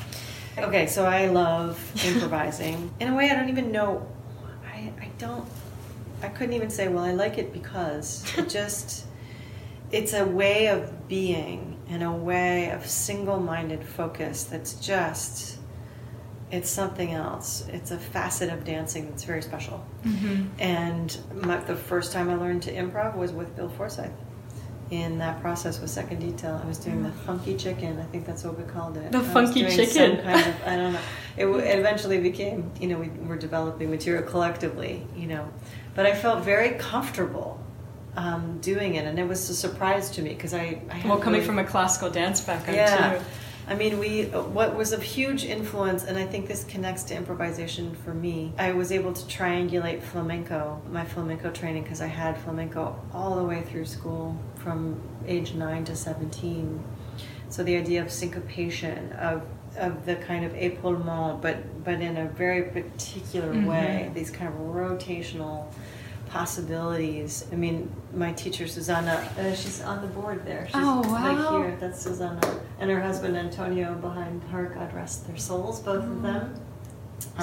Okay, so I love improvising. In a way I don't even know I, I don't I couldn't even say, well I like it because it just it's a way of being and a way of single minded focus that's just it's something else. It's a facet of dancing that's very special. Mm-hmm. And my, the first time I learned to improv was with Bill Forsythe. In that process with Second Detail, I was doing the funky chicken. I think that's what we called it. The I funky chicken. Some kind of, I don't know. It, it eventually became, you know, we were developing material collectively, you know. But I felt very comfortable um, doing it, and it was a surprise to me because I, I had Well, coming really- from a classical dance background yeah. too. I mean, we what was of huge influence, and I think this connects to improvisation for me. I was able to triangulate flamenco, my flamenco training, because I had flamenco all the way through school from age nine to seventeen. So the idea of syncopation, of of the kind of épaulement, but but in a very particular Mhm. way. These kind of rotational possibilities. I mean, my teacher Susanna, uh, she's on the board there. She's Oh, right wow. here. That's Susanna, and her husband Antonio behind her. God rest their souls, both of them.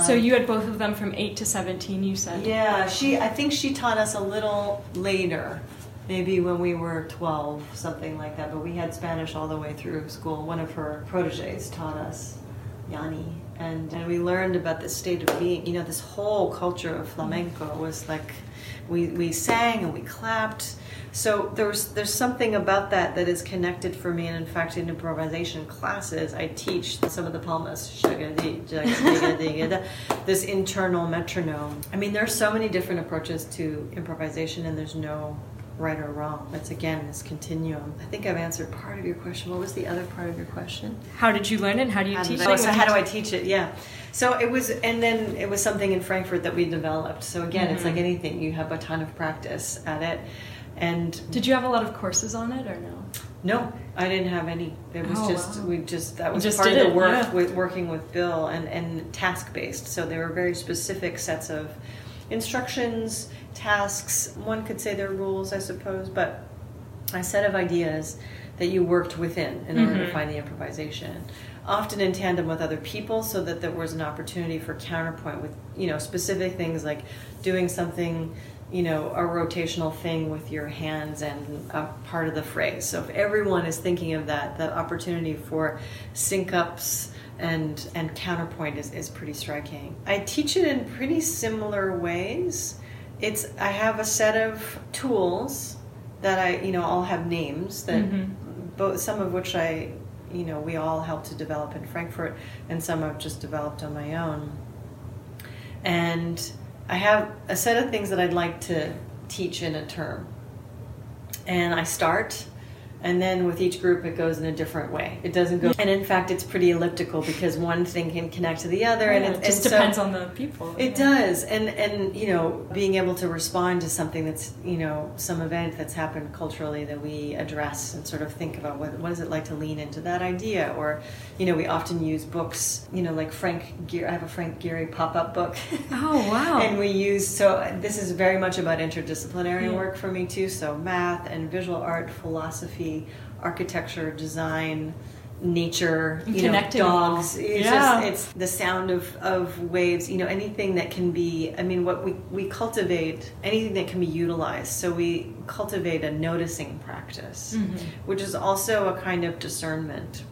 So Um, you had both of them from 8 to 17 you said. yeah, she. I think she taught us a little later, maybe when we were twelve, something like that. But we had Spanish all the way through school. One of her proteges taught us, Yanni, and and we learned about the state of being. You know, this whole culture of flamenco was like, we we sang and we clapped. So there's there's something about that that is connected for me, and in fact, in improvisation classes, I teach some of the palmas, this internal metronome. I mean, there's so many different approaches to improvisation, and there's no right or wrong. It's again this continuum. I think I've answered part of your question. What was the other part of your question? How did you learn it? and How do you How teach it? I- so how do I teach it? Yeah. So it was, and then it was something in Frankfurt that we developed. So again, it's Mhm. like anything; you have a ton of practice at it. And Did you have a lot of courses on it or no? no, I didn't have any. It was Oh, just wow. we just that was just part of the work yeah. with working with Bill and and task based. So there were very specific sets of instructions, tasks. One could say they're rules, I suppose, but a set of ideas that you worked within in order to Mhm. find the improvisation. Often in tandem with other people, so that there was an opportunity for counterpoint with you know specific things like doing something you know, a rotational thing with your hands and a part of the phrase. So if everyone is thinking of that, the opportunity for sync ups and and counterpoint is, is pretty striking. I teach it in pretty similar ways. It's I have a set of tools that I you know all have names that Mhm. both some of which I you know we all helped to develop in Frankfurt and some I've just developed on my own. And I have a set of things that I'd like to teach in a term. And I start, and then with each group, it goes in a different way. It doesn't go, and in fact, it's pretty elliptical because one thing can connect to the other, and it, it just and so- depends on the people. it yeah. does, and and you know, being able to respond to something that's you know some event that's happened culturally that we address and sort of think about what what is it like to lean into that idea, or you know, we often use books, you know, like Frank. Gehry, I have a Frank Gehry pop up book. Oh, wow. and we use so this is very much about interdisciplinary Yeah. work for me too. So math and visual art, philosophy, architecture, design. nature, you know, connecting all. dogs. It's Yeah. just it's the sound of, of waves, you know, anything that can be, I mean, what we, we cultivate, anything that can be utilized. So we cultivate a noticing practice, Mhm. which is also a kind of discernment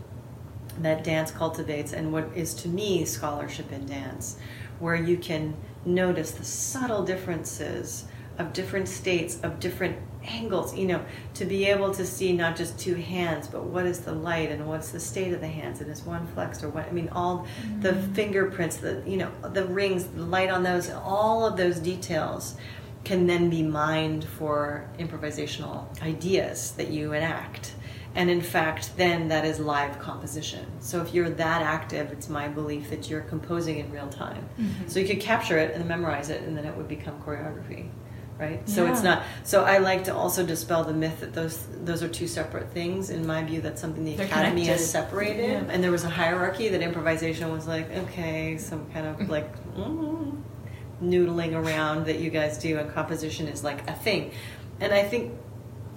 that dance cultivates and what is to me scholarship in dance, where you can notice the subtle differences of different states, of different angles, you know, to be able to see not just two hands, but what is the light and what's the state of the hands and is one flexed or what, I mean, all the fingerprints, the, you know, the rings, the light on those, all of those details can then be mined for improvisational ideas that you enact. And in fact, then that is live composition. So if you're that active, it's my belief that you're composing in real time. Mm-hmm. So you could capture it and memorize it, and then it would become choreography, right? So it's not. So I like to also dispel the myth that those those are two separate things. In my view, that's something the They're academy has separated, Yeah. and there was a hierarchy that improvisation was like okay, some kind of like. mm, noodling around that you guys do and composition is like a thing and i think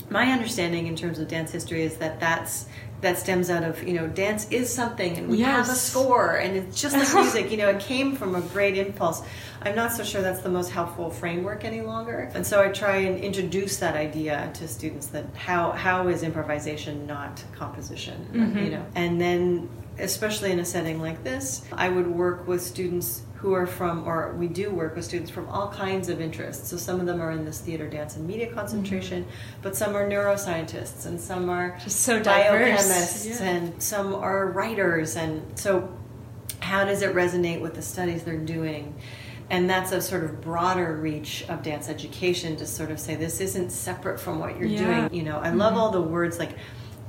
my understanding in terms of dance history is that that's that stems out of you know dance is something and we have a score and it's just like music you know it came from a great impulse. I'm not so sure that's the most helpful framework any longer. And so i try and introduce that idea to students that how how is improvisation not composition Mhm. you know? And then especially in a setting like this i would work with students who are from, or we do work with students from all kinds of interests. So some of them are in this theater, dance, and media concentration, mm-hmm. but some are neuroscientists, and some are Just so biochemists, Yeah. and some are writers. And so, how does it resonate with the studies they're doing? And that's a sort of broader reach of dance education to sort of say this isn't separate from what you're Yeah. doing. You know, I love mm-hmm. all the words like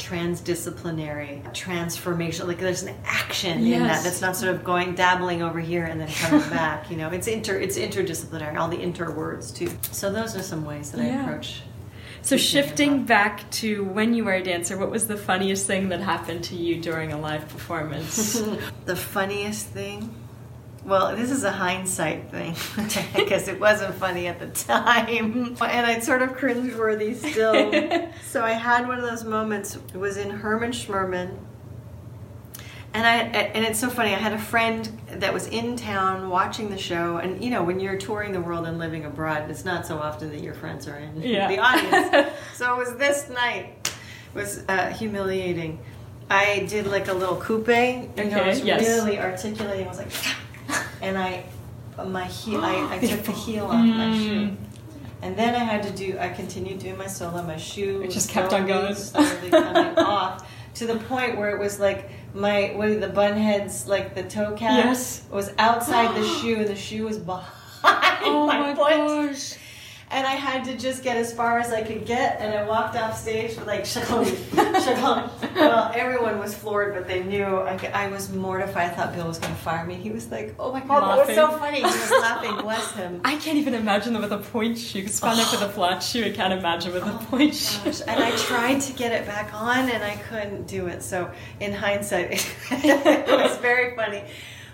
transdisciplinary, transformation. Like there's an action in that that's not sort of going dabbling over here and then coming back. You know, it's inter it's interdisciplinary. All the inter words too. So those are some ways that I approach. So shifting back to when you were a dancer, what was the funniest thing that happened to you during a live performance? the funniest thing. Well, this is a hindsight thing because it wasn't funny at the time, and I'd sort of cringeworthy still. so I had one of those moments. It was in Herman Schmerman, and I and it's so funny. I had a friend that was in town watching the show, and you know when you're touring the world and living abroad, it's not so often that your friends are in Yeah. the audience. so it was this night it was uh, humiliating. I did like a little coupe. You know, I was yes. really articulating. I was like, and I, my heel, I, I took the heel off my Mm. shoe. And then I had to do. I continued doing my solo. My shoe It just kept on going. slowly coming off to the point where it was like my what are the bun heads, like the toe caps, Yes. was outside the shoe, and the shoe was behind oh my, my foot. gosh. And I had to just get as far as I could get, and I walked off stage with like shalom, shalom. Well, everyone was floored, but they knew I, I was mortified. I thought Bill was going to fire me. He was like, "Oh my god, that was so funny." He was laughing. Bless him. I can't even imagine them with a pointe shoe. Because found out with a oh. flat shoe, I can't imagine with a oh pointe shoe. Gosh, and I tried to get it back on, and I couldn't do it. So, in hindsight, it was very funny.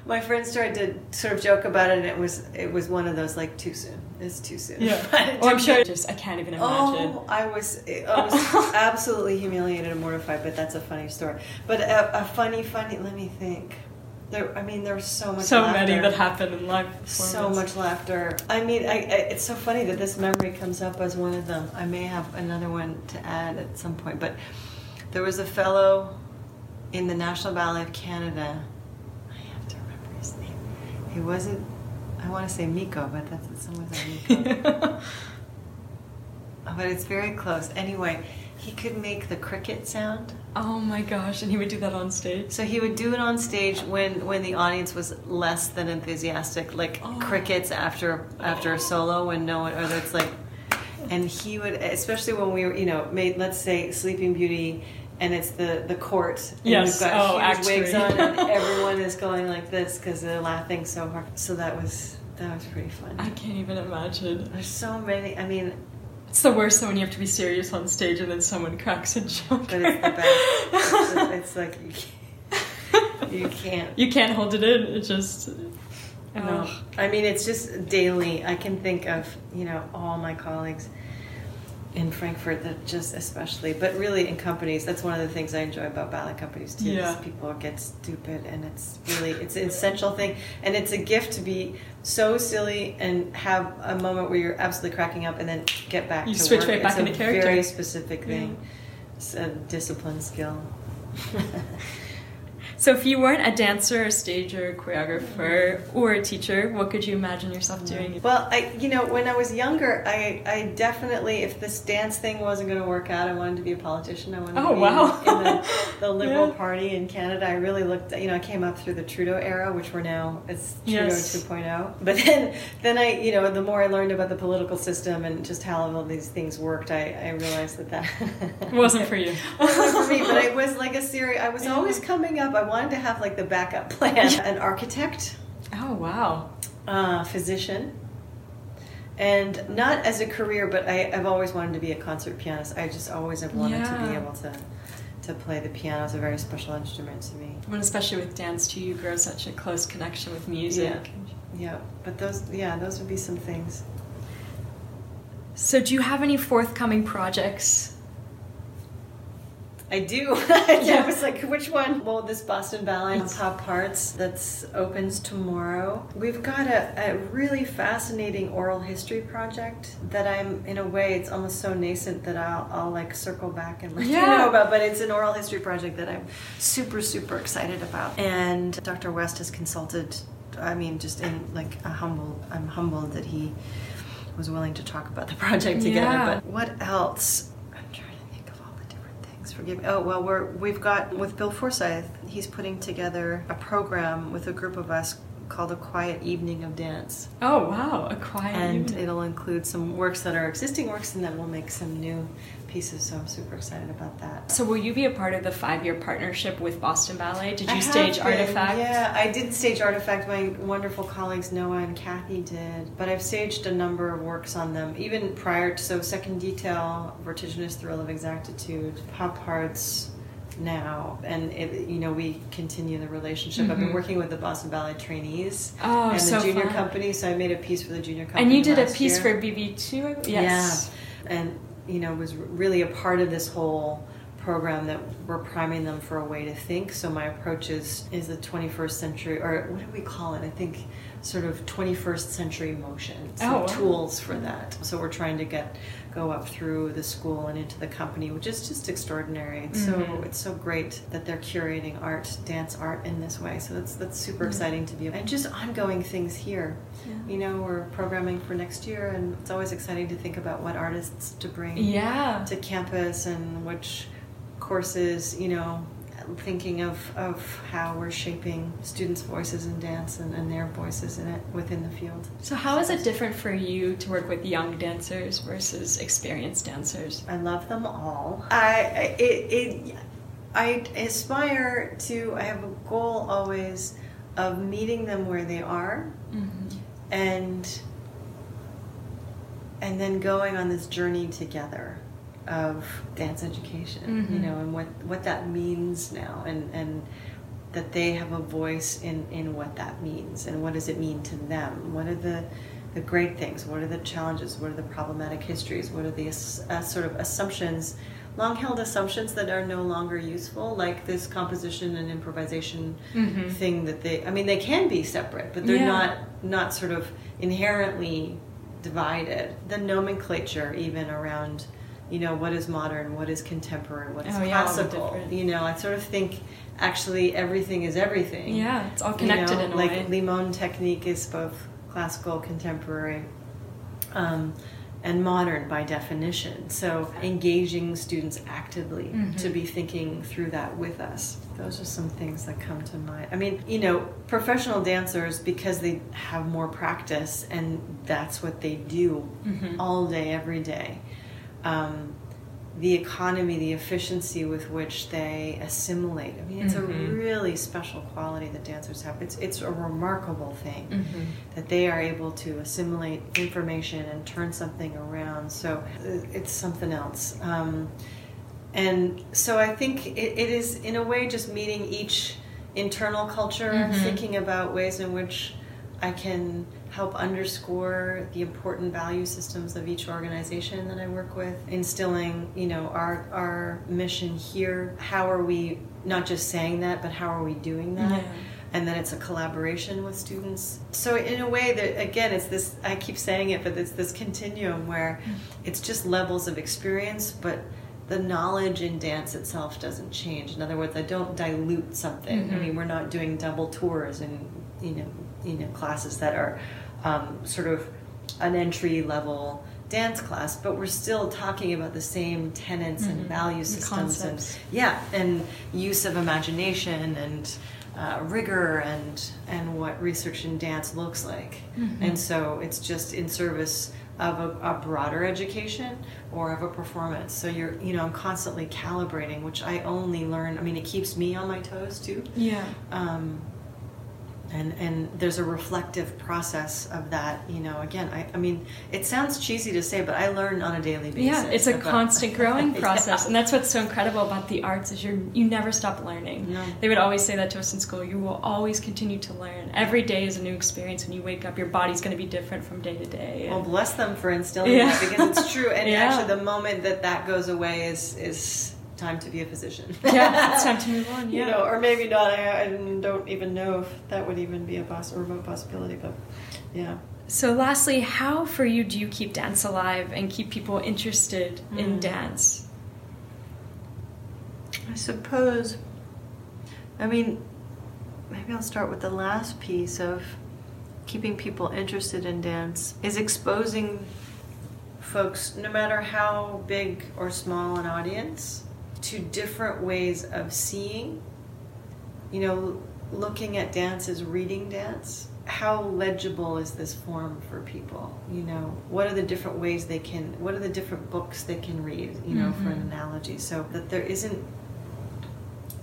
My friends tried to sort of joke about it, and it was it was one of those like too soon. It's too soon. Yeah. Oh, I'm sure. Just I can't even imagine. Oh, I was I was absolutely humiliated and mortified, but that's a funny story. But a, a funny, funny. Let me think. There, I mean, there was so much. so laughter. many that happen in live So much laughter. I mean, I, I, it's so funny that this memory comes up as one of them. I may have another one to add at some point, but there was a fellow in the National Ballet of Canada. I have to remember his name. He wasn't. I want to say Miko, but that's someone's like Miko. but it's very close. Anyway, he could make the cricket sound. oh my gosh! And he would do that on stage. So he would do it on stage when when the audience was less than enthusiastic, like Oh. crickets after after a solo when no one or it's like, and he would especially when we were you know made let's say Sleeping Beauty. And it's the the court. And Yes. We've got Oh, huge wigs actually. on, and everyone is going like this because they're laughing so hard. So that was that was pretty fun. I can't even imagine. There's so many. I mean, It's the worst though when you have to be serious on stage and then someone cracks a joke. but it's the best. it's, it's like you can't, you can't You can't hold it in. It just. No, I mean it's just daily. I can think of you know all my colleagues in Frankfurt that just especially, but really in companies. That's one of the things I enjoy about ballet companies too. is Yeah. people get stupid, and it's really it's an essential thing, and it's a gift to be so silly and have a moment where you're absolutely cracking up, and then get back. You to switch work. right back it's into a character. Very specific Yeah. thing. It's a discipline skill. So, if you weren't a dancer, a stager, choreographer, or a teacher, what could you imagine yourself doing? Well, I, you know, when I was younger, I, I definitely, if this dance thing wasn't going to work out, I wanted to be a politician. I wanted Oh, to be wow. in the, the Liberal Yeah. Party in Canada. I really looked, you know, I came up through the Trudeau era, which we're now it's Trudeau Yes. 2.0. But then, then I, you know, the more I learned about the political system and just how all these things worked, I, I realized that that wasn't for you. wasn't for me, but it was like a series. I was always coming up. I wanted to have like the backup plan. An architect, Oh, wow. uh, physician, and not as a career, but I, I've always wanted to be a concert pianist. I just always have wanted to be able to to play the piano. It's a very special instrument to me. And especially with dance, too, you grow such a close connection with music. Yeah. Yeah, but those, yeah, those would be some things. So, do you have any forthcoming projects? I do. yeah, I was like, which one? Well, this Boston Ballet Pop Hearts that's opens tomorrow. We've got a, a really fascinating oral history project that I'm, in a way, it's almost so nascent that I'll, I'll like circle back and let you know about. But it's an oral history project that I'm super, super excited about. And Dr. West has consulted. I mean, just in like a humble. I'm humbled that he was willing to talk about the project together. Yeah. But what else? I'm trying to think of all the different things. Forgive me. Oh well, we're we've got with Bill Forsythe. He's putting together a program with a group of us called a Quiet Evening of Dance, Oh, wow. A quiet evening. and evening. it'll include some works that are existing works, and then we'll make some new pieces. So I'm super excited about that. So, will you be a part of the five year partnership with Boston Ballet? Did I you have stage been, Artifact? Yeah, I did stage Artifact. My wonderful colleagues Noah and Kathy did. But I've staged a number of works on them, even prior to so Second Detail, Vertiginous Thrill of Exactitude, Pop Hearts now and it, you know we continue the relationship i've been Mhm. working with the boston ballet trainees Oh, and so the junior fun. company so i made a piece for the junior company And you did a piece year. for BB2? Yes. Yeah, and you know was really a part of this whole program that we're priming them for a way to think. So my approach is is the 21st century, or what do we call it? I think sort of 21st century motion. Some Oh, tools for that. So we're trying to get go up through the school and into the company, which is just extraordinary. It's so Mhm. it's so great that they're curating art, dance art in this way. So that's that's super Mhm. exciting to be and just ongoing things here. You know, we're programming for next year, and it's always exciting to think about what artists to bring Yeah. to campus and which courses, you know, thinking of, of how we're shaping students' voices in dance and, and their voices in it within the field. So, how is it different for you to work with young dancers versus experienced dancers? I love them all. I I- it, it I aspire to. I have a goal always of meeting them where they are Mm-hmm. and and then going on this journey together of dance education you Mhm. know and what what that means now and and that they have a voice in in what that means and what does it mean to them what are the the great things what are the challenges what are the problematic histories what are the uh, sort of assumptions long held assumptions that are no longer useful like this composition and improvisation Mhm. thing that they i mean they can be separate but they're Yeah. not not sort of inherently divided the nomenclature even around you know what is modern what is contemporary what is Oh, yeah, classical different- you know i sort of think actually everything is everything Yeah, it's all You connected know, in a like way. Limón technique is both classical contemporary um, and modern by definition so engaging students actively Mhm. to be thinking through that with us those are some things that come to mind i mean you know professional dancers because they have more practice and that's what they do Mhm. all day every day um, the economy, the efficiency with which they assimilate. I mean, it's Mhm. a really special quality that dancers have. It's it's a remarkable thing Mhm. that they are able to assimilate information and turn something around. So uh, it's something else. Um, and so I think it, it is, in a way, just meeting each internal culture, Mhm. thinking about ways in which I can help underscore the important value systems of each organization that I work with, instilling, you know, our our mission here. How are we not just saying that, but how are we doing that? Yeah. and then it's a collaboration with students. So in a way that again it's this I keep saying it but it's this continuum where it's just levels of experience but the knowledge in dance itself doesn't change. In other words, I don't dilute something. Mm-hmm. I mean, we're not doing double tours and you know, you know, classes that are um, sort of an entry level dance class, but we're still talking about the same tenets mm-hmm. and value systems and yeah, and use of imagination and uh, rigor and and what research in dance looks like. Mm-hmm. And so it's just in service of a, a, broader education or of a performance. So you're, you know, I'm constantly calibrating, which I only learn. I mean, it keeps me on my toes too. Yeah. Um, and and there's a reflective process of that you know again I, I mean it sounds cheesy to say but i learn on a daily basis yeah it's a about, constant growing process yeah. and that's what's so incredible about the arts is you you never stop learning no. they would always say that to us in school you will always continue to learn every day is a new experience when you wake up your body's going to be different from day to day well bless them for instilling yeah. that because it's true and yeah. actually the moment that that goes away is is time to be a physician. yeah, it's time to move on. Yeah. You know, or maybe not. I, I, don't even know if that would even be a, poss- a remote possibility. But yeah. So, lastly, how for you do you keep dance alive and keep people interested mm. in dance? I suppose. I mean, maybe I'll start with the last piece of keeping people interested in dance is exposing folks, no matter how big or small an audience, to different ways of seeing. You know, looking at dance as reading dance. How legible is this form for people? You know, what are the different ways they can, what are the different books they can read, you know, mm-hmm. for an mm-hmm. analogy? So that there isn't,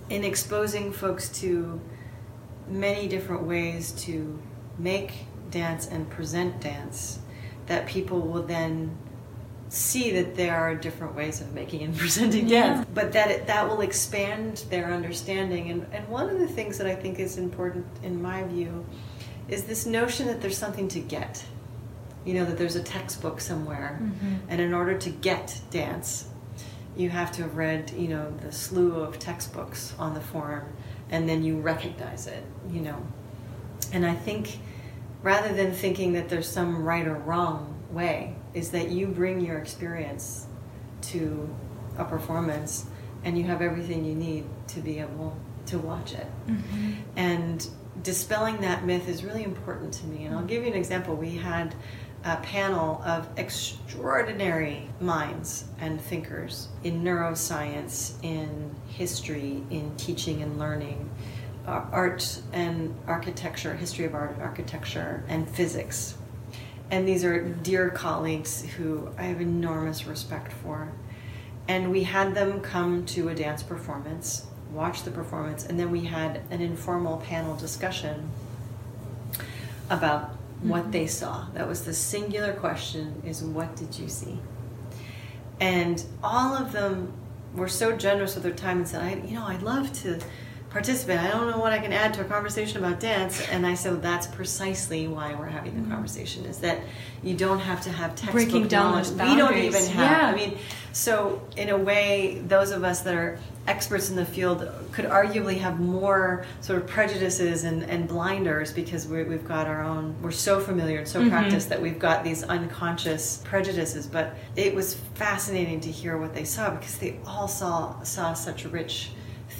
in exposing folks to many different ways to make dance and present dance, that people will then see that there are different ways of making and presenting yeah. dance, but that it, that will expand their understanding. And, and one of the things that I think is important, in my view, is this notion that there's something to get. You know, that there's a textbook somewhere, mm-hmm. and in order to get dance, you have to have read, you know, the slew of textbooks on the form, and then you recognize it, you know. And I think rather than thinking that there's some right or wrong way, is that you bring your experience to a performance and you have everything you need to be able to watch it. Mm-hmm. And dispelling that myth is really important to me. And I'll give you an example. We had a panel of extraordinary minds and thinkers in neuroscience, in history, in teaching and learning, uh, art and architecture, history of art, architecture, and physics and these are dear colleagues who I have enormous respect for. And we had them come to a dance performance, watch the performance, and then we had an informal panel discussion about mm-hmm. what they saw. That was the singular question is what did you see? And all of them were so generous with their time and said, I you know, I'd love to participant. I don't know what I can add to a conversation about dance. And I said, well, that's precisely why we're having the mm-hmm. conversation is that you don't have to have textbook Breaking down knowledge. We don't even have. Yeah. I mean, so in a way, those of us that are experts in the field could arguably have more sort of prejudices and, and blinders because we have got our own, we're so familiar and so mm-hmm. practiced that we've got these unconscious prejudices. But it was fascinating to hear what they saw because they all saw, saw such rich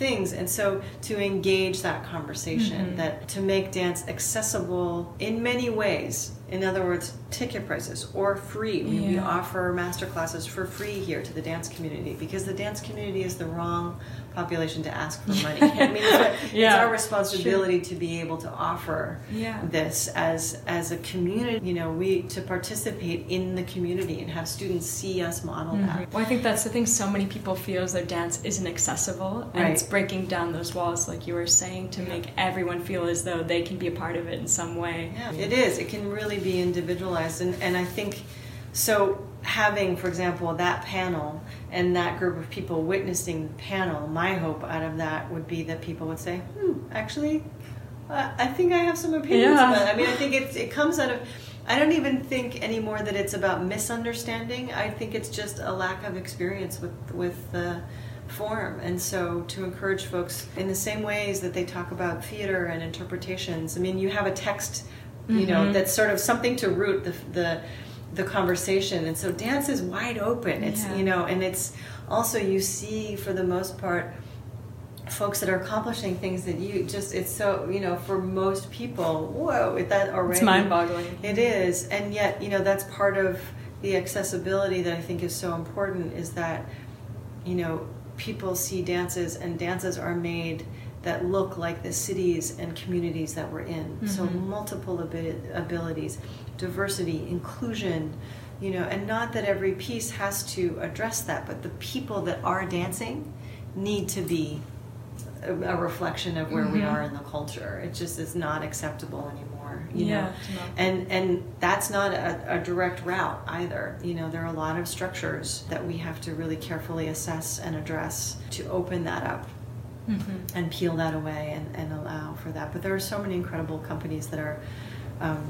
things and so to engage that conversation mm-hmm. that to make dance accessible in many ways in other words ticket prices or free yeah. we offer master classes for free here to the dance community because the dance community is the wrong population to ask for money. I mean, it's, yeah, it's our responsibility to be able to offer yeah. this as as a community. You know, we to participate in the community and have students see us model mm-hmm. that. Well, I think that's the thing. So many people feel though dance isn't accessible, and right. it's breaking down those walls, like you were saying, to yeah. make everyone feel as though they can be a part of it in some way. Yeah, it is. It can really be individualized, and and I think so having, for example, that panel and that group of people witnessing the panel, my hope out of that would be that people would say, hmm, actually, uh, I think I have some opinions yeah. about it. I mean, I think it, it comes out of, I don't even think anymore that it's about misunderstanding. I think it's just a lack of experience with, with the form. And so to encourage folks in the same ways that they talk about theater and interpretations, I mean, you have a text, you mm-hmm. know, that's sort of something to root the, the the conversation and so dance is wide open it's Yeah. you know and it's also you see for the most part folks that are accomplishing things that you just it's so you know for most people whoa is that already It's mind-boggling. it is and yet you know that's part of the accessibility that i think is so important is that you know people see dances and dances are made that look like the cities and communities that we're in so Mhm. multiple abi- abilities diversity inclusion you know and not that every piece has to address that but the people that are dancing need to be a, reflection of where we Mhm. are in the culture. It just is not acceptable anymore you Yeah, know? and and that's not a, a direct route either. You know there are a lot of structures that we have to really carefully assess and address to open that up Mhm. and peel that away and, and allow for that. But there are so many incredible companies that are um,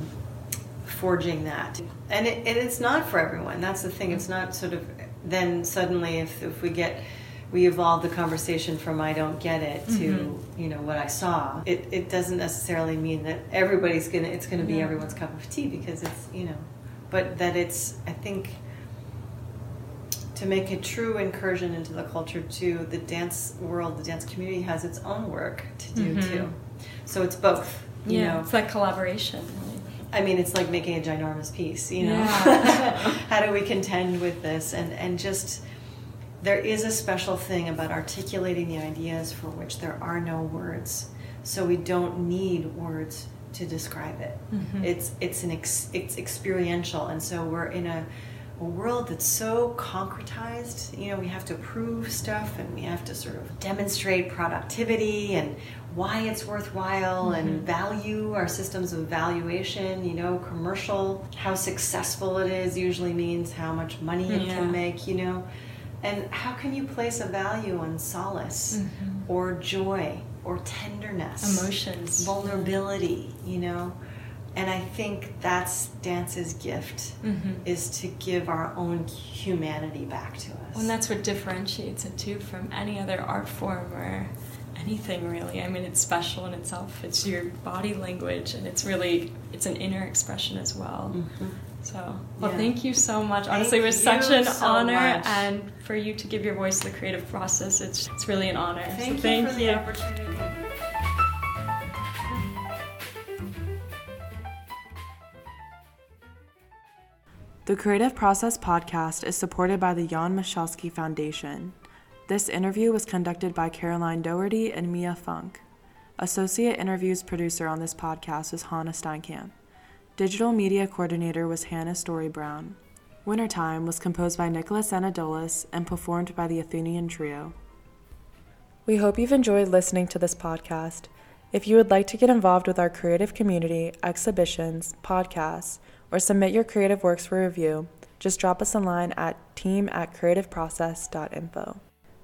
forging that and, it, and it's not for everyone that's the thing it's not sort of then suddenly if, if we get we evolve the conversation from i don't get it to Mhm. you know what i saw it, it doesn't necessarily mean that everybody's gonna it's gonna be Yeah. everyone's cup of tea because it's you know but that it's i think to make a true incursion into the culture too the dance world the dance community has its own work to do Mhm. too so it's both you yeah, know it's like collaboration. I mean, it's like making a ginormous piece, you know. Yeah. How do we contend with this? And and just there is a special thing about articulating the ideas for which there are no words, so we don't need words to describe it. Mhm. It's it's an ex, it's experiential, and so we're in a, a world that's so concretized. You know, we have to prove stuff, and we have to sort of demonstrate productivity and why it's worthwhile and Mhm. value our systems of valuation. You know, commercial how successful it is usually means how much money it Yeah. can make. You know, and how can you place a value on solace Mhm. or joy or tenderness? Emotions. vulnerability, you know. And I think that's dance's gift Mhm. is to give our own humanity back to us. And that's what differentiates it too from any other art form or anything really. I mean, it's special in itself. It's your body language, and it's really it's an inner expression as well. Mhm. So, well, Yeah. thank you so much. Thank Honestly, it was such an so honor, much. and for you to give your voice to the creative process, it's it's really an honor. Thank, so you thank for the opportunity. The Creative Process podcast is supported by the Jan Michalski Foundation. This interview was conducted by Caroline Doherty and Mia Funk. Associate interviews producer on this podcast was Hannah Steinkamp. Digital media coordinator was Hannah Story Brown. Wintertime was composed by Nicholas Anadolis and performed by the Athenian Trio. We hope you've enjoyed listening to this podcast. If you would like to get involved with our creative community, exhibitions, podcasts, or submit your creative works for review, just drop us a line at team at creativeprocess.info.